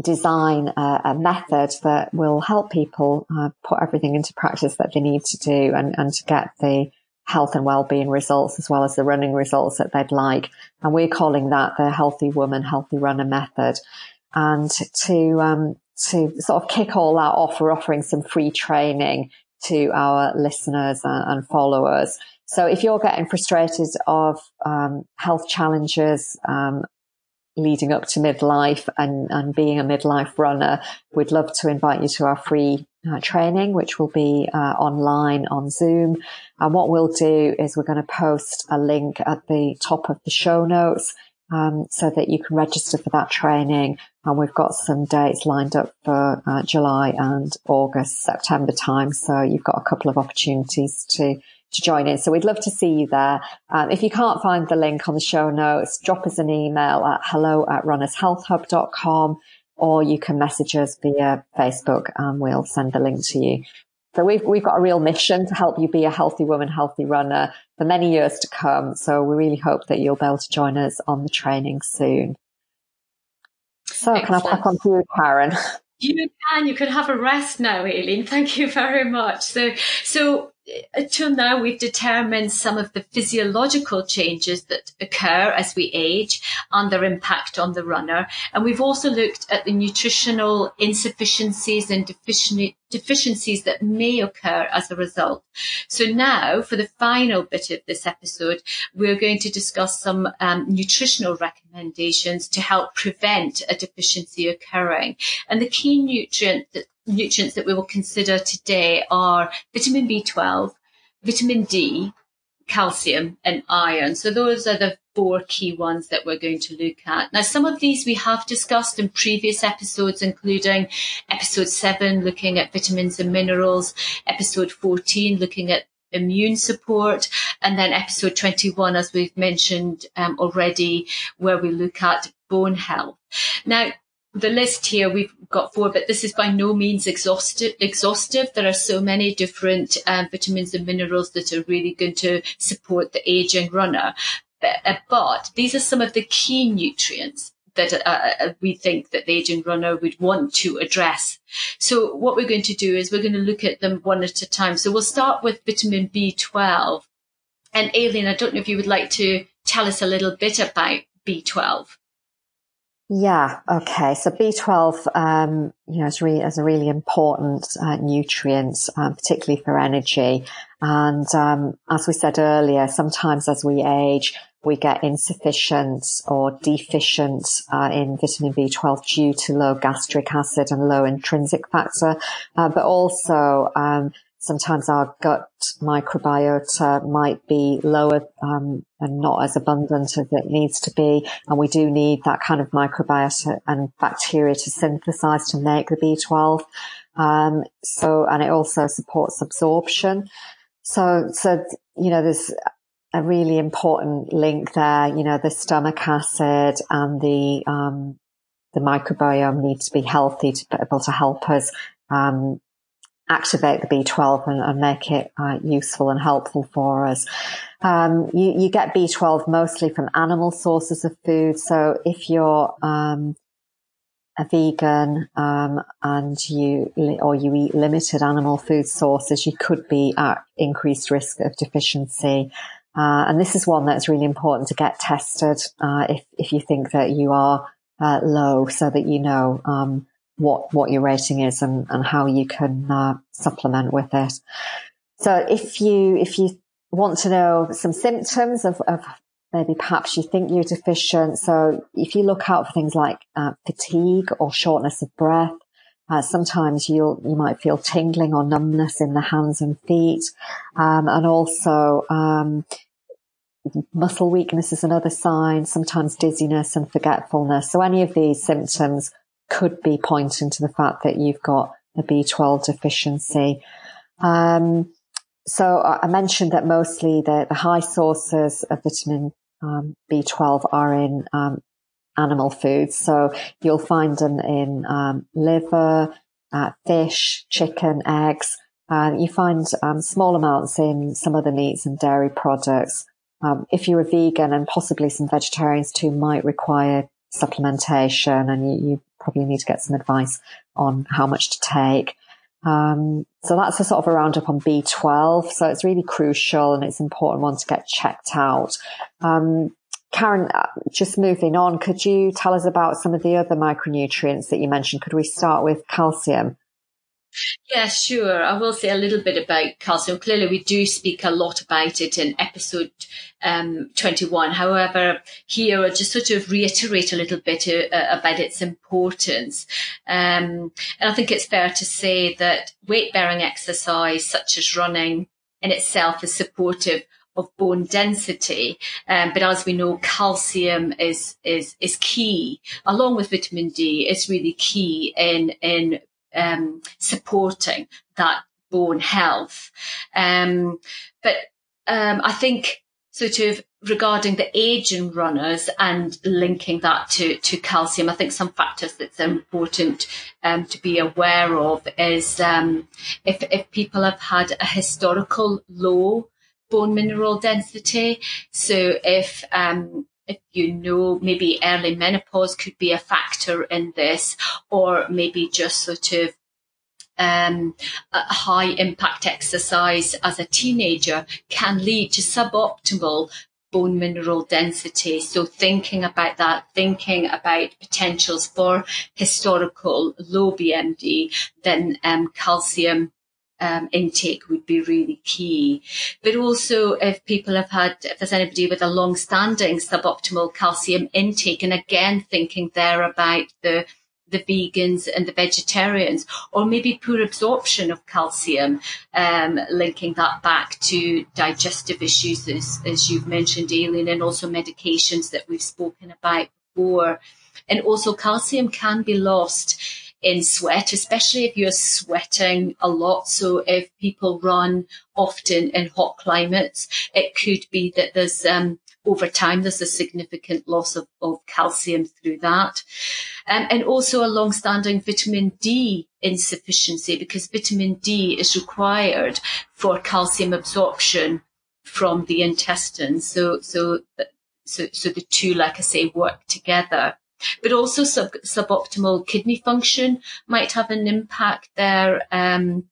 design a, a, method that will help people uh, put everything into practice that they need to do and, and to get the health and well-being results as well as the running results that they'd like. And we're calling that the Healthy Woman, Healthy Runner method. And to, um, to sort of kick all that off, we're offering some free training to our listeners and, and followers so if you're getting frustrated of um, health challenges um, leading up to midlife and, and being a midlife runner, we'd love to invite you to our free uh, training, which will be uh, online on Zoom. And what we'll do is we're going to post a link at the top of the show notes. Um, so that you can register for that training. And we've got some dates lined up for uh, July and August, September time. So you've got a couple of opportunities to to join in. So we'd love to see you there. Um, if you can't find the link on the show notes, drop us an email at hello at runnershealthhub.com or you can message us via Facebook and we'll send the link to you. So we've, we've got a real mission to help you be a healthy woman, healthy runner for many years to come. So we really hope that you'll be able to join us on the training soon. So Excellent. can I pass on to you, Karen? You can. You can have a rest now, Aileen. Thank you very much. So, so Uh, until now, we've determined some of the physiological changes that occur as we age and their impact on the runner. And we've also looked at the nutritional insufficiencies and deficiencies that may occur as a result. So now, for the final bit of this episode, we're going to discuss some um, nutritional recommendations to help prevent a deficiency occurring. And the key nutrient that nutrients that we will consider today are vitamin B12, vitamin D, calcium and iron. So those are the four key ones that we're going to look at. Now, some of these we have discussed in previous episodes, including episode seven, looking at vitamins and minerals, episode 14, looking at immune support, and then episode 21, as we've mentioned um, already, where we look at bone health. Now, the list here we've got four, but this is by no means exhaustive. Exhaustive. There are so many different um, vitamins and minerals that are really going to support the aging runner. But, uh, but these are some of the key nutrients that uh, uh, we think that the aging runner would want to address. So what we're going to do is we're going to look at them one at a time. So we'll start with vitamin B12. And Aileen, I don't know if you would like to tell us a little bit about B12. Yeah. Okay. So B12, um, you know, is really is a really important uh, nutrient, um, particularly for energy. And um, as we said earlier, sometimes as we age, we get insufficient or deficient uh, in vitamin B12 due to low gastric acid and low intrinsic factor, uh, but also um, sometimes our gut microbiota might be lower um, and not as abundant as it needs to be. And we do need that kind of microbiota and bacteria to synthesize to make the B12. Um, so, and it also supports absorption. So, so, you know, there's a really important link there. You know, the stomach acid and the, um, the microbiome need to be healthy to be able to help us, um, activate the B12 and, and make it uh, useful and helpful for us. Um, you, you, get B12 mostly from animal sources of food. So if you're um, a vegan um, and you or you eat limited animal food sources, you could be at increased risk of deficiency. Uh, and this is one that's really important to get tested uh, if if you think that you are uh, low, so that you know um, what what your rating is and, and how you can uh, supplement with it. So if you if you want to know some symptoms of, of maybe perhaps you think you're deficient, so if you look out for things like uh, fatigue or shortness of breath, uh, sometimes you'll you might feel tingling or numbness in the hands and feet, um, and also um, muscle weakness is another sign. Sometimes dizziness and forgetfulness. So any of these symptoms could be pointing to the fact that you've got a B12 deficiency. Um, so I mentioned that mostly the, the high sources of vitamin um, B12 are in um, animal foods. So you'll find them in um, liver, uh, fish, chicken, eggs. Uh, you find um, small amounts in some of the meats and dairy products. Um, if you're a vegan and possibly some vegetarians too might require supplementation and you, you probably need to get some advice on how much to take. Um, so that's a sort of a roundup on B12. So it's really crucial and it's important one to get checked out. Um, Karen, uh, just moving on, could you tell us about some of the other micronutrients that you mentioned? Could we start with calcium? Yeah, sure. I will say a little bit about calcium. Clearly, we do speak a lot about it in episode um, 21. However, here I'll just sort of reiterate a little bit uh, about its importance. Um, and I think it's fair to say that weight bearing exercise, such as running, in itself is supportive of bone density. Um, but as we know, calcium is, is, is key along with vitamin D It's really key in, in um, supporting that bone health. Um, but um, I think sort of regarding the aging runners and linking that to, to calcium, I think some factors that's important um, to be aware of is um, if, if people have had a historical low bone mineral density. So if um, if you know maybe early menopause could be a factor in this, or maybe just sort of um, high impact exercise as a teenager can lead to suboptimal bone mineral density. So thinking about that, thinking about potentials for historical low BMD, then um, calcium um, intake would be really key. But also if people have had, if there's anybody with a long standing suboptimal calcium intake, and again, thinking there about the the vegans and the vegetarians, or maybe poor absorption of calcium, um, linking that back to digestive issues, as, as you've mentioned, Aileen, and also medications that we've spoken about before. And also calcium can be lost in sweat, especially if you're sweating a lot. So if people run often in hot climates, it could be that there's um, over time, there's a significant loss of, of calcium through that. Um, and also a long-standing vitamin D insufficiency because vitamin D is required for calcium absorption from the intestines. So, so, so, so the two, like I say, work together. But also sub, suboptimal kidney function might have an impact there. Um,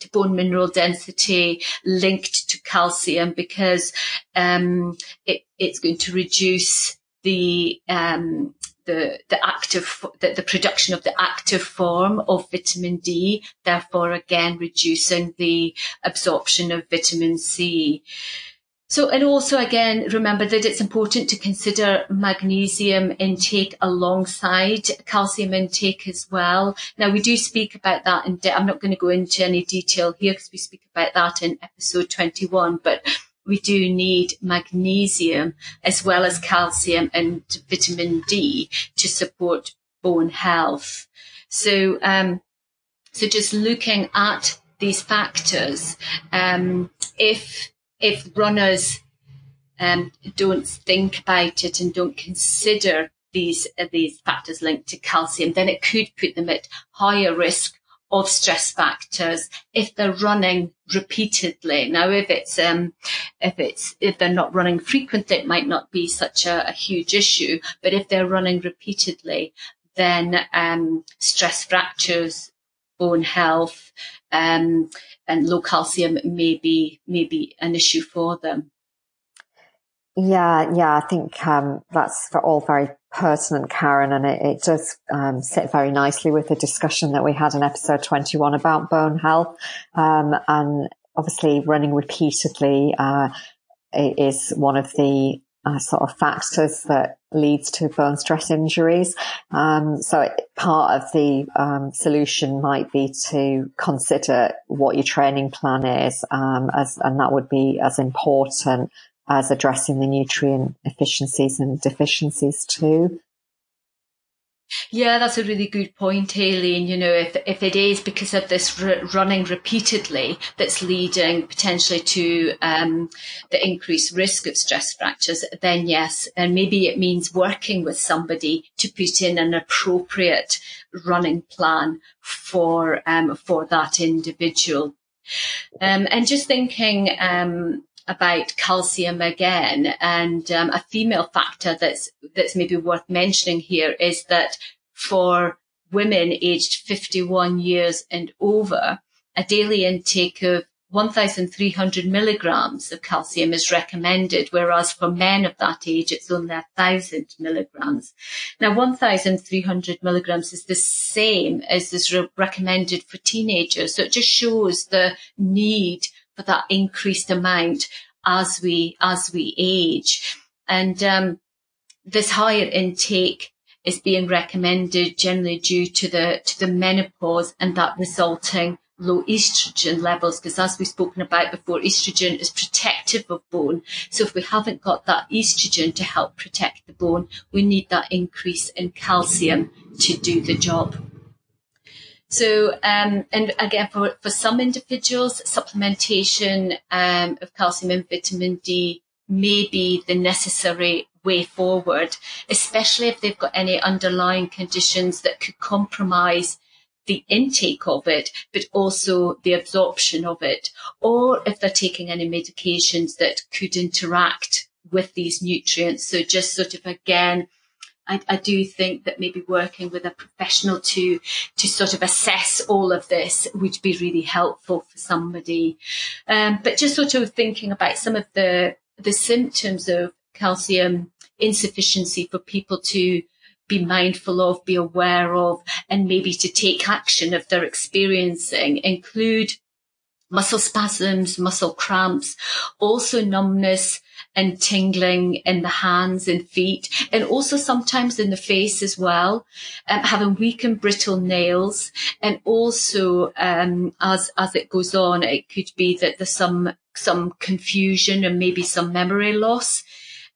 to bone mineral density linked to calcium because um, it, it's going to reduce the um, the the active the, the, production of the active form of vitamin D, therefore again reducing the absorption of vitamin C. So, and also again, remember that it's important to consider magnesium intake alongside calcium intake as well. Now, we do speak about that in, de- I'm not going to go into any detail here because we speak about that in episode 21, but we do need magnesium as well as calcium and vitamin D to support bone health. So, um, so just looking at these factors, um, if if runners um, don't think about it and don't consider these uh, these factors linked to calcium, then it could put them at higher risk of stress factors if they're running repeatedly. Now, if it's um, if it's if they're not running frequently, it might not be such a, a huge issue. But if they're running repeatedly, then um, stress fractures, bone health, um, and low calcium may be, may be an issue for them. Yeah, yeah, I think um, that's all very pertinent, Karen, and it, it does um, sit very nicely with the discussion that we had in episode 21 about bone health. Um, and obviously, running repeatedly uh, is one of the uh, sort of factors that leads to bone stress injuries. Um, so it, part of the um, solution might be to consider what your training plan is, um, as, and that would be as important as addressing the nutrient efficiencies and deficiencies too. Yeah, that's a really good point, Aileen. You know, if if it is because of this running repeatedly that's leading potentially to um, the increased risk of stress fractures, then yes, and maybe it means working with somebody to put in an appropriate running plan for um, for that individual. Um, and just thinking um, about calcium again. And um, a female factor that's that's maybe worth mentioning here is that for women aged 51 years and over, a daily intake of 1,300 milligrams of calcium is recommended, whereas for men of that age, it's only 1,000 milligrams. Now, 1,300 milligrams is the same as is re- recommended for teenagers. So it just shows the need for that increased amount as we as we age. And um, this higher intake is being recommended generally due to the to the menopause and that resulting low estrogen levels because as we've spoken about before estrogen is protective of bone so if we haven't got that estrogen to help protect the bone we need that increase in calcium to do the job so, um, and again, for, for some individuals, supplementation um, of calcium and vitamin D may be the necessary way forward, especially if they've got any underlying conditions that could compromise the intake of it, but also the absorption of it, or if they're taking any medications that could interact with these nutrients. So just sort of again, I, I, do think that maybe working with a professional to to sort of assess all of this would be really helpful for somebody. Um, but just sort of thinking about some of the the symptoms of calcium insufficiency for people to be mindful of, be aware of, and maybe to take action if they're experiencing include muscle spasms, muscle cramps, also numbness, and tingling in the hands and feet, and also sometimes in the face as well. Um, having weak and brittle nails, and also um, as as it goes on, it could be that there's some some confusion and maybe some memory loss,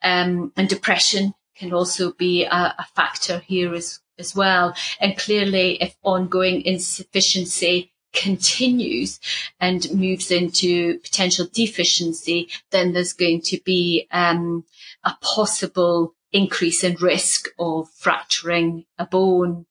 um, and depression can also be a, a factor here as as well. And clearly, if ongoing insufficiency continues and moves into potential deficiency, then there's going to be um, a possible increase in risk of fracturing a bone.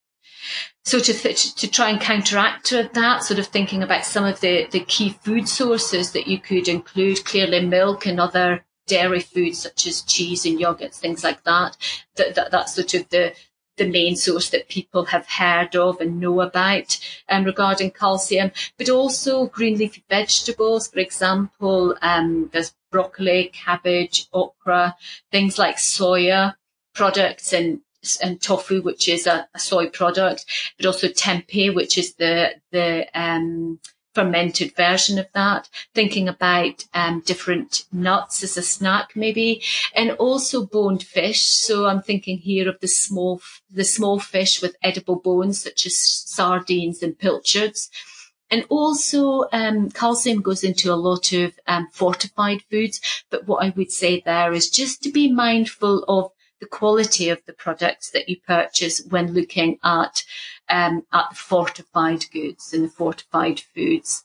So to, th- to try and counteract that, sort of thinking about some of the, the key food sources that you could include, clearly milk and other dairy foods such as cheese and yogurts, things like that. That, that that's sort of the, the main source that people have heard of and know about um, regarding calcium, but also green leafy vegetables. For example, um, there's broccoli, cabbage, okra, things like soya products and and tofu, which is a, a soy product, but also tempeh, which is the the um, fermented version of that, thinking about um, different nuts as a snack maybe, and also boned fish. So I'm thinking here of the small, the small fish with edible bones such as sardines and pilchards. And also, um, calcium goes into a lot of um, fortified foods. But what I would say there is just to be mindful of the quality of the products that you purchase when looking at um, at fortified goods and the fortified foods.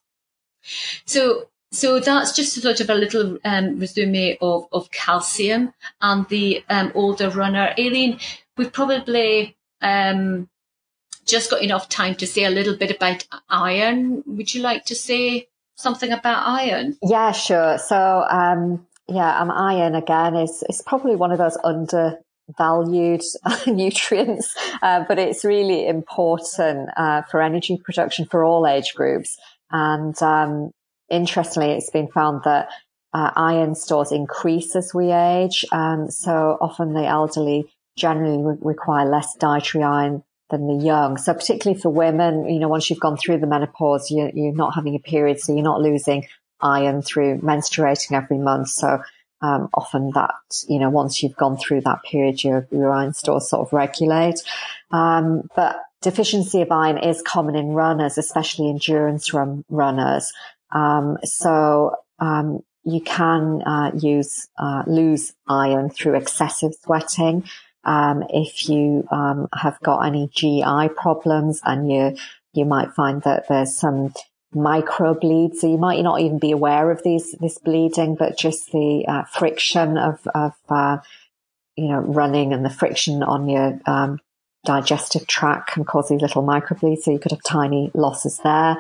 So so that's just sort of a little um, resume of, of calcium and the um, older runner. Aileen, we've probably um, just got enough time to say a little bit about iron. Would you like to say something about iron? Yeah, sure. So, um, yeah, um, iron again is, is probably one of those under valued <laughs> nutrients, uh, but it's really important uh, for energy production for all age groups. And um, interestingly, it's been found that uh, iron stores increase as we age. Um, so often the elderly generally re- require less dietary iron than the young. So particularly for women, you know, once you've gone through the menopause, you, you're not having a period, so you're not losing iron through menstruating every month. So um, often that, you know, once you've gone through that period, your, iron stores sort of regulate. Um, but deficiency of iron is common in runners, especially endurance run runners. Um, so, um, you can, uh, use, uh, lose iron through excessive sweating. Um, if you, um, have got any GI problems and you, you might find that there's some microbleed. So you might not even be aware of these, this bleeding, but just the uh, friction of, of uh, you know, running and the friction on your um, digestive tract can cause these little microbleeds. So you could have tiny losses there.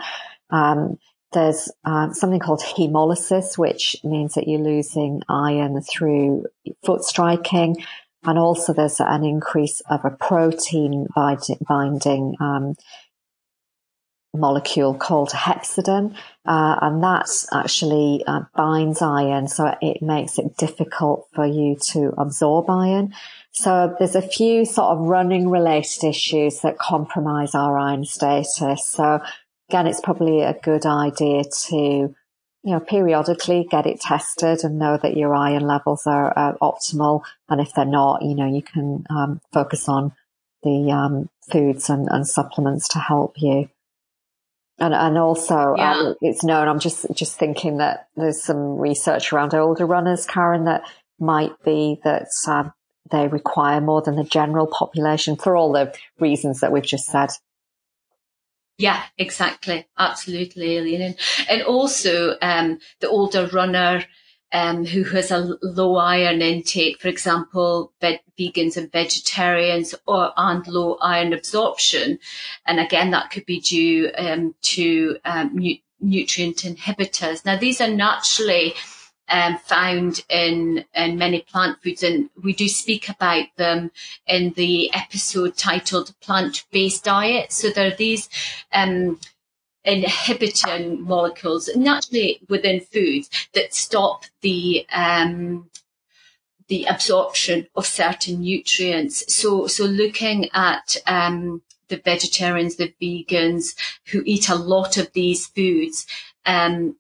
Um, there's uh, something called hemolysis, which means that you're losing iron through foot striking. And also there's an increase of a protein binding, um, molecule called hepcidin, uh, and that actually uh, binds iron, so it makes it difficult for you to absorb iron. So there's a few sort of running related issues that compromise our iron status. So again, it's probably a good idea to, you know, periodically get it tested and know that your iron levels are uh, optimal. And if they're not, you know, you can um, focus on the um, foods and, and supplements to help you. And, and also, yeah. uh, it's known, I'm just, just thinking that there's some research around older runners, Karen, that might be that uh, they require more than the general population for all the reasons that we've just said. Yeah, exactly. Absolutely, Aileen. And, and also, um, the older runner, um, who has a low iron intake, for example, ve- vegans and vegetarians, or and low iron absorption, and again that could be due um, to um, nu- nutrient inhibitors. Now these are naturally um, found in in many plant foods, and we do speak about them in the episode titled "Plant Based Diet." So there are these inhibiting molecules naturally within foods that stop the um, the absorption of certain nutrients. So, so looking at um, the vegetarians, the vegans who eat a lot of these foods, um,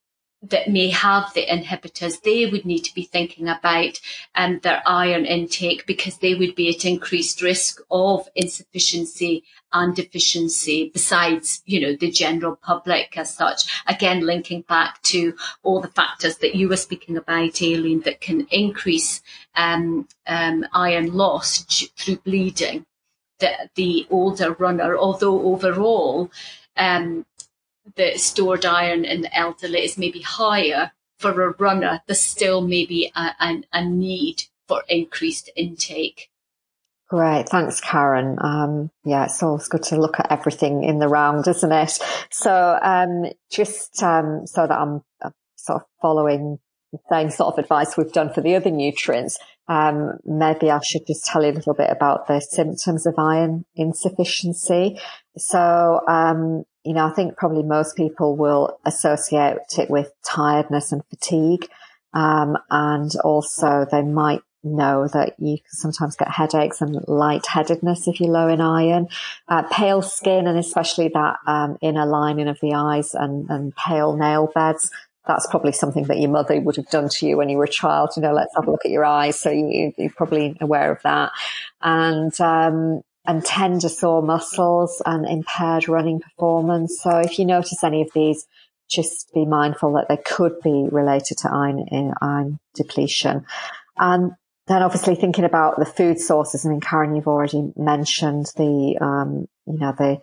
that may have the inhibitors, they would need to be thinking about um, their iron intake because they would be at increased risk of insufficiency and deficiency besides, you know, the general public as such. Again, linking back to all the factors that you were speaking about, Aileen, that can increase um, um, iron loss through bleeding. The, the older runner, although overall, um, the stored iron in the elderly is maybe higher for a runner, there's still maybe a, a, a need for increased intake. Great. Thanks, Karen. Um, yeah, it's always good to look at everything in the round, isn't it? So, um, just, um, so that I'm uh, sort of following the same sort of advice we've done for the other nutrients, um, maybe I should just tell you a little bit about the symptoms of iron insufficiency. So, um, you know, I think probably most people will associate it with tiredness and fatigue. Um, and also they might know that you can sometimes get headaches and lightheadedness if you're low in iron. Uh, pale skin and especially that um, inner lining of the eyes and, and pale nail beds that's probably something that your mother would have done to you when you were a child. You know, let's have a look at your eyes. So you, are probably aware of that. And, um, and tender sore muscles and impaired running performance. So if you notice any of these, just be mindful that they could be related to iron, iron depletion. And then obviously thinking about the food sources. I mean, Karen, you've already mentioned the, um, you know, the,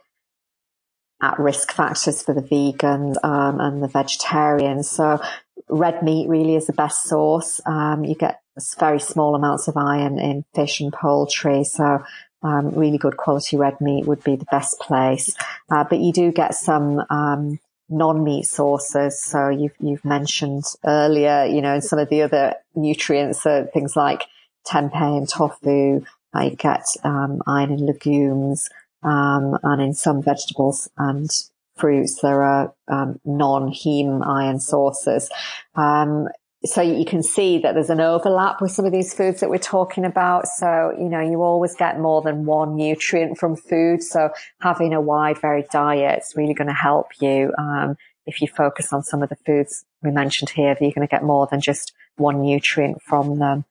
at risk factors for the vegan um, and the vegetarian. So red meat really is the best source. Um, you get very small amounts of iron in fish and poultry. So um, really good quality red meat would be the best place. Uh, but you do get some um, non-meat sources. So you've, you've mentioned earlier, you know, some of the other nutrients, so things like tempeh and tofu. I get um, iron in legumes. Um, and in some vegetables and fruits, there are um, non-heme iron sources. Um, so you can see that there's an overlap with some of these foods that we're talking about. So, you know, you always get more than one nutrient from food. So having a wide, varied diet is really going to help you. Um, if you focus on some of the foods we mentioned here, you're going to get more than just one nutrient from them.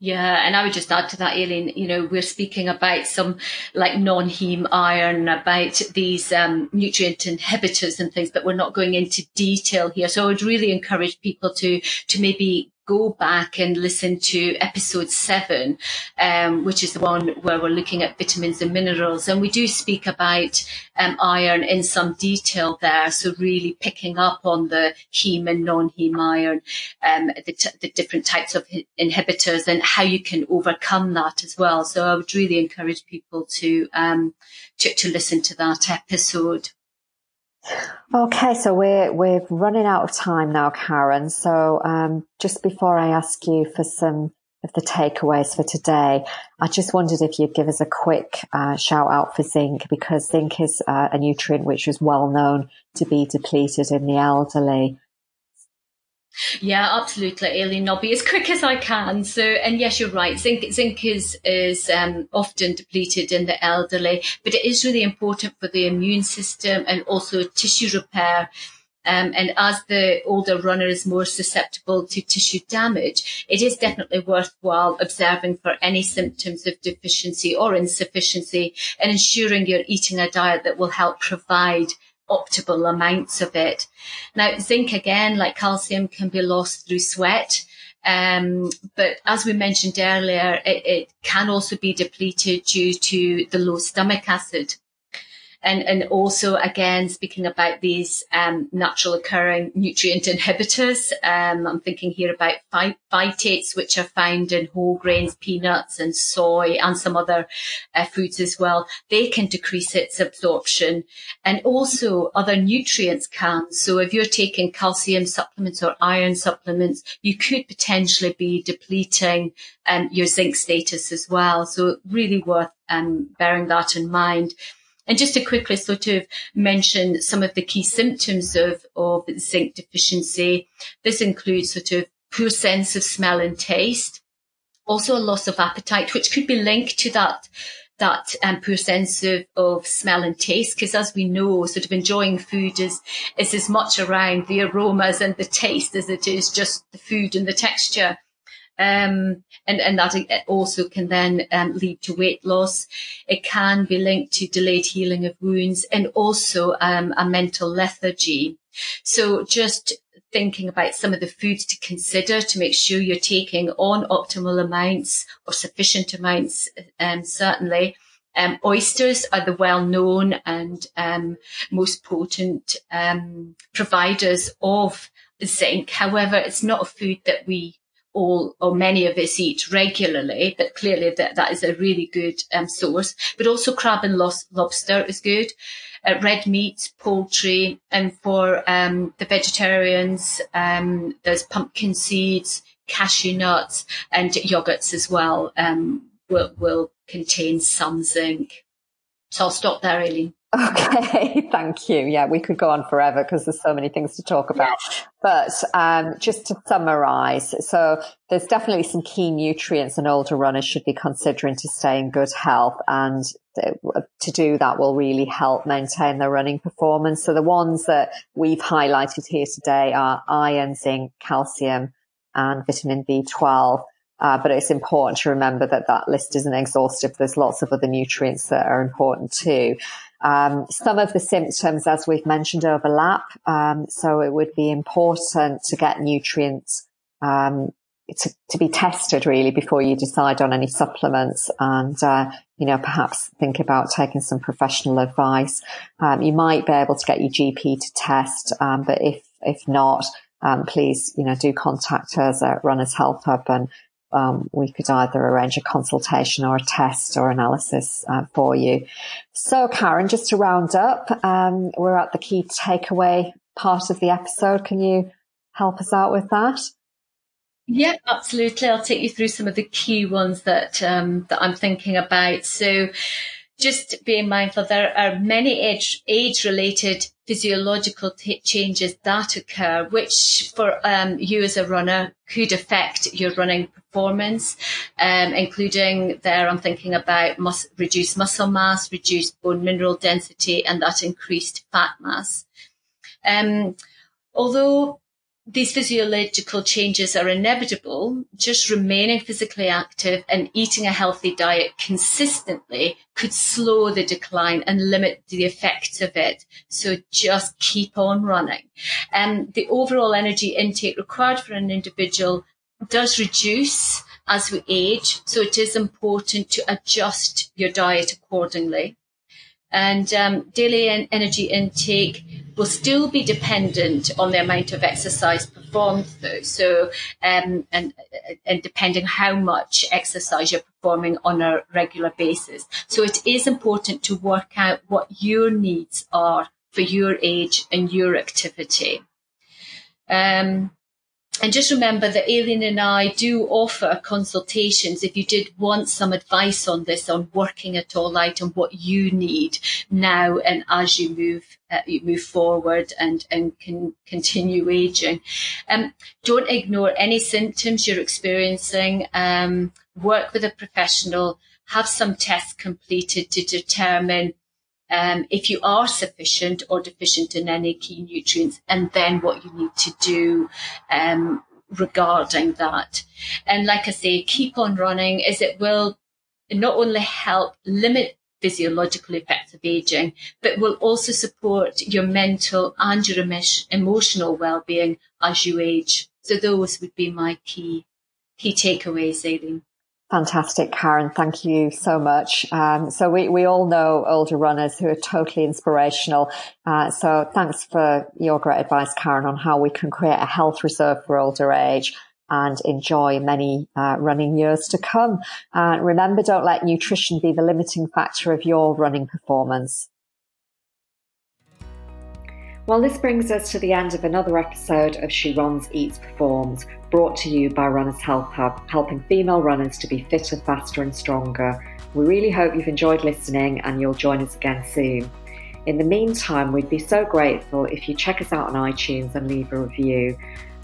Yeah, and I would just add to that, Aileen, you know, we're speaking about some like non-heme iron, about these um, nutrient inhibitors and things, but we're not going into detail here. So I would really encourage people to, to maybe go back and listen to episode seven, um, which is the one where we're looking at vitamins and minerals. And we do speak about um, iron in some detail there. So really picking up on the heme and non-heme iron, um, the, t- the different types of inhibitors and how you can overcome that as well. So I would really encourage people to, um, to, to listen to that episode. Okay, so we're we're running out of time now, Karen. So um, just before I ask you for some of the takeaways for today, I just wondered if you'd give us a quick uh, shout out for zinc because zinc is uh, a nutrient which is well known to be depleted in the elderly. Yeah, absolutely, Aileen. I'll be as quick as I can. So, and yes, you're right. Zinc, zinc is is um, often depleted in the elderly, but it is really important for the immune system and also tissue repair. Um, and as the older runner is more susceptible to tissue damage, it is definitely worthwhile observing for any symptoms of deficiency or insufficiency and ensuring you're eating a diet that will help provide optimal amounts of it. Now, zinc again, like calcium, can be lost through sweat. Um, but as we mentioned earlier, it, it, can also be depleted due to the low stomach acid and and also again speaking about these um, natural occurring nutrient inhibitors. Um, I'm thinking here about phytates, which are found in whole grains, peanuts, and soy, and some other uh, foods as well. They can decrease its absorption, and also other nutrients can. So if you're taking calcium supplements or iron supplements, you could potentially be depleting um, your zinc status as well. So really worth um, bearing that in mind. And just to quickly sort of mention some of the key symptoms of, of zinc deficiency, this includes sort of poor sense of smell and taste, also a loss of appetite, which could be linked to that that um, poor sense of, of smell and taste. Because as we know, sort of enjoying food is, is as much around the aromas and the taste as it is just the food and the texture. Um, and, and that also can then um, lead to weight loss. It can be linked to delayed healing of wounds and also um, a mental lethargy. So just thinking about some of the foods to consider to make sure you're taking on optimal amounts or sufficient amounts, um, certainly. Um, oysters are the well-known and um, most potent um, providers of zinc. However, it's not a food that we all or many of us eat regularly, but clearly that, that is a really good um, source. But also crab and lobster is good uh, red meat, poultry, and for um, the vegetarians, um, there's pumpkin seeds, cashew nuts, and yogurts as well. Um, will will contain some zinc. So I'll stop there, Aileen. Okay, <laughs> thank you. Yeah, we could go on forever because there's so many things to talk about. But um, just to summarize, so there's definitely some key nutrients an older runner should be considering to stay in good health. And to do that will really help maintain their running performance. So the ones that we've highlighted here today are iron, zinc, calcium, and vitamin B12. Uh, but it's important to remember that that list isn't exhaustive. There's lots of other nutrients that are important too. Um, some of the symptoms, as we've mentioned, overlap. Um, so it would be important to get nutrients um, to, to, be tested really before you decide on any supplements and uh, you know perhaps think about taking some professional advice um, you might be able to get your gp to test um, but if if not um, please you know do contact us at runners health hub and um, we could either arrange a consultation or a test or analysis uh, for you. So, Karen, just to round up, um, we're at the key takeaway part of the episode. Can you help us out with that? Yeah, absolutely. I'll take you through some of the key ones that um, that I'm thinking about. So, just being mindful, there are many age, age related physiological t- changes that occur, which for um, you as a runner could affect your running performance, um, including there I'm thinking about mus- reduced muscle mass, reduced bone mineral density, and that increased fat mass. Um, although these physiological changes are inevitable, just remaining physically active and eating a healthy diet consistently could slow the decline and limit the effects of it. So just keep on running. And the overall energy intake required for an individual does reduce as we age. So it is important to adjust your diet accordingly. And um, daily energy intake will still be dependent on the amount of exercise performed though. So, um, and, and depending how much exercise you're performing on a regular basis. So it is important to work out what your needs are for your age and your activity. Um, and just remember that Aileen and I do offer consultations if you did want some advice on this, on working it all out and what you need now and as you move uh, you move forward and and can continue aging. Um, don't ignore any symptoms you're experiencing. Um, work with a professional. Have some tests completed to determine um, if you are sufficient or deficient in any key nutrients, and then what you need to do um, regarding that. And like I say, keep on running as it will not only help limit physiological effects of aging, but will also support your mental and your emotional well-being as you age. So those would be my key key takeaways, Aileen. Fantastic, Karen. Thank you so much. Um, so we, we all know older runners who are totally inspirational. Uh, so thanks for your great advice, Karen, on how we can create a health reserve for older age and enjoy many uh, running years to come. Uh, remember, don't let nutrition be the limiting factor of your running performance. Well, this brings us to the end of another episode of She Runs, Eats, Performs, brought to you by Runners Health Hub, helping female runners to be fitter, faster, and stronger. We really hope you've enjoyed listening and you'll join us again soon. In the meantime, we'd be so grateful if you check us out on iTunes and leave a review.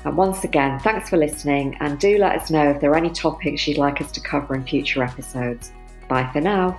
And once again, thanks for listening and do let us know if there are any topics you'd like us to cover in future episodes. Bye for now.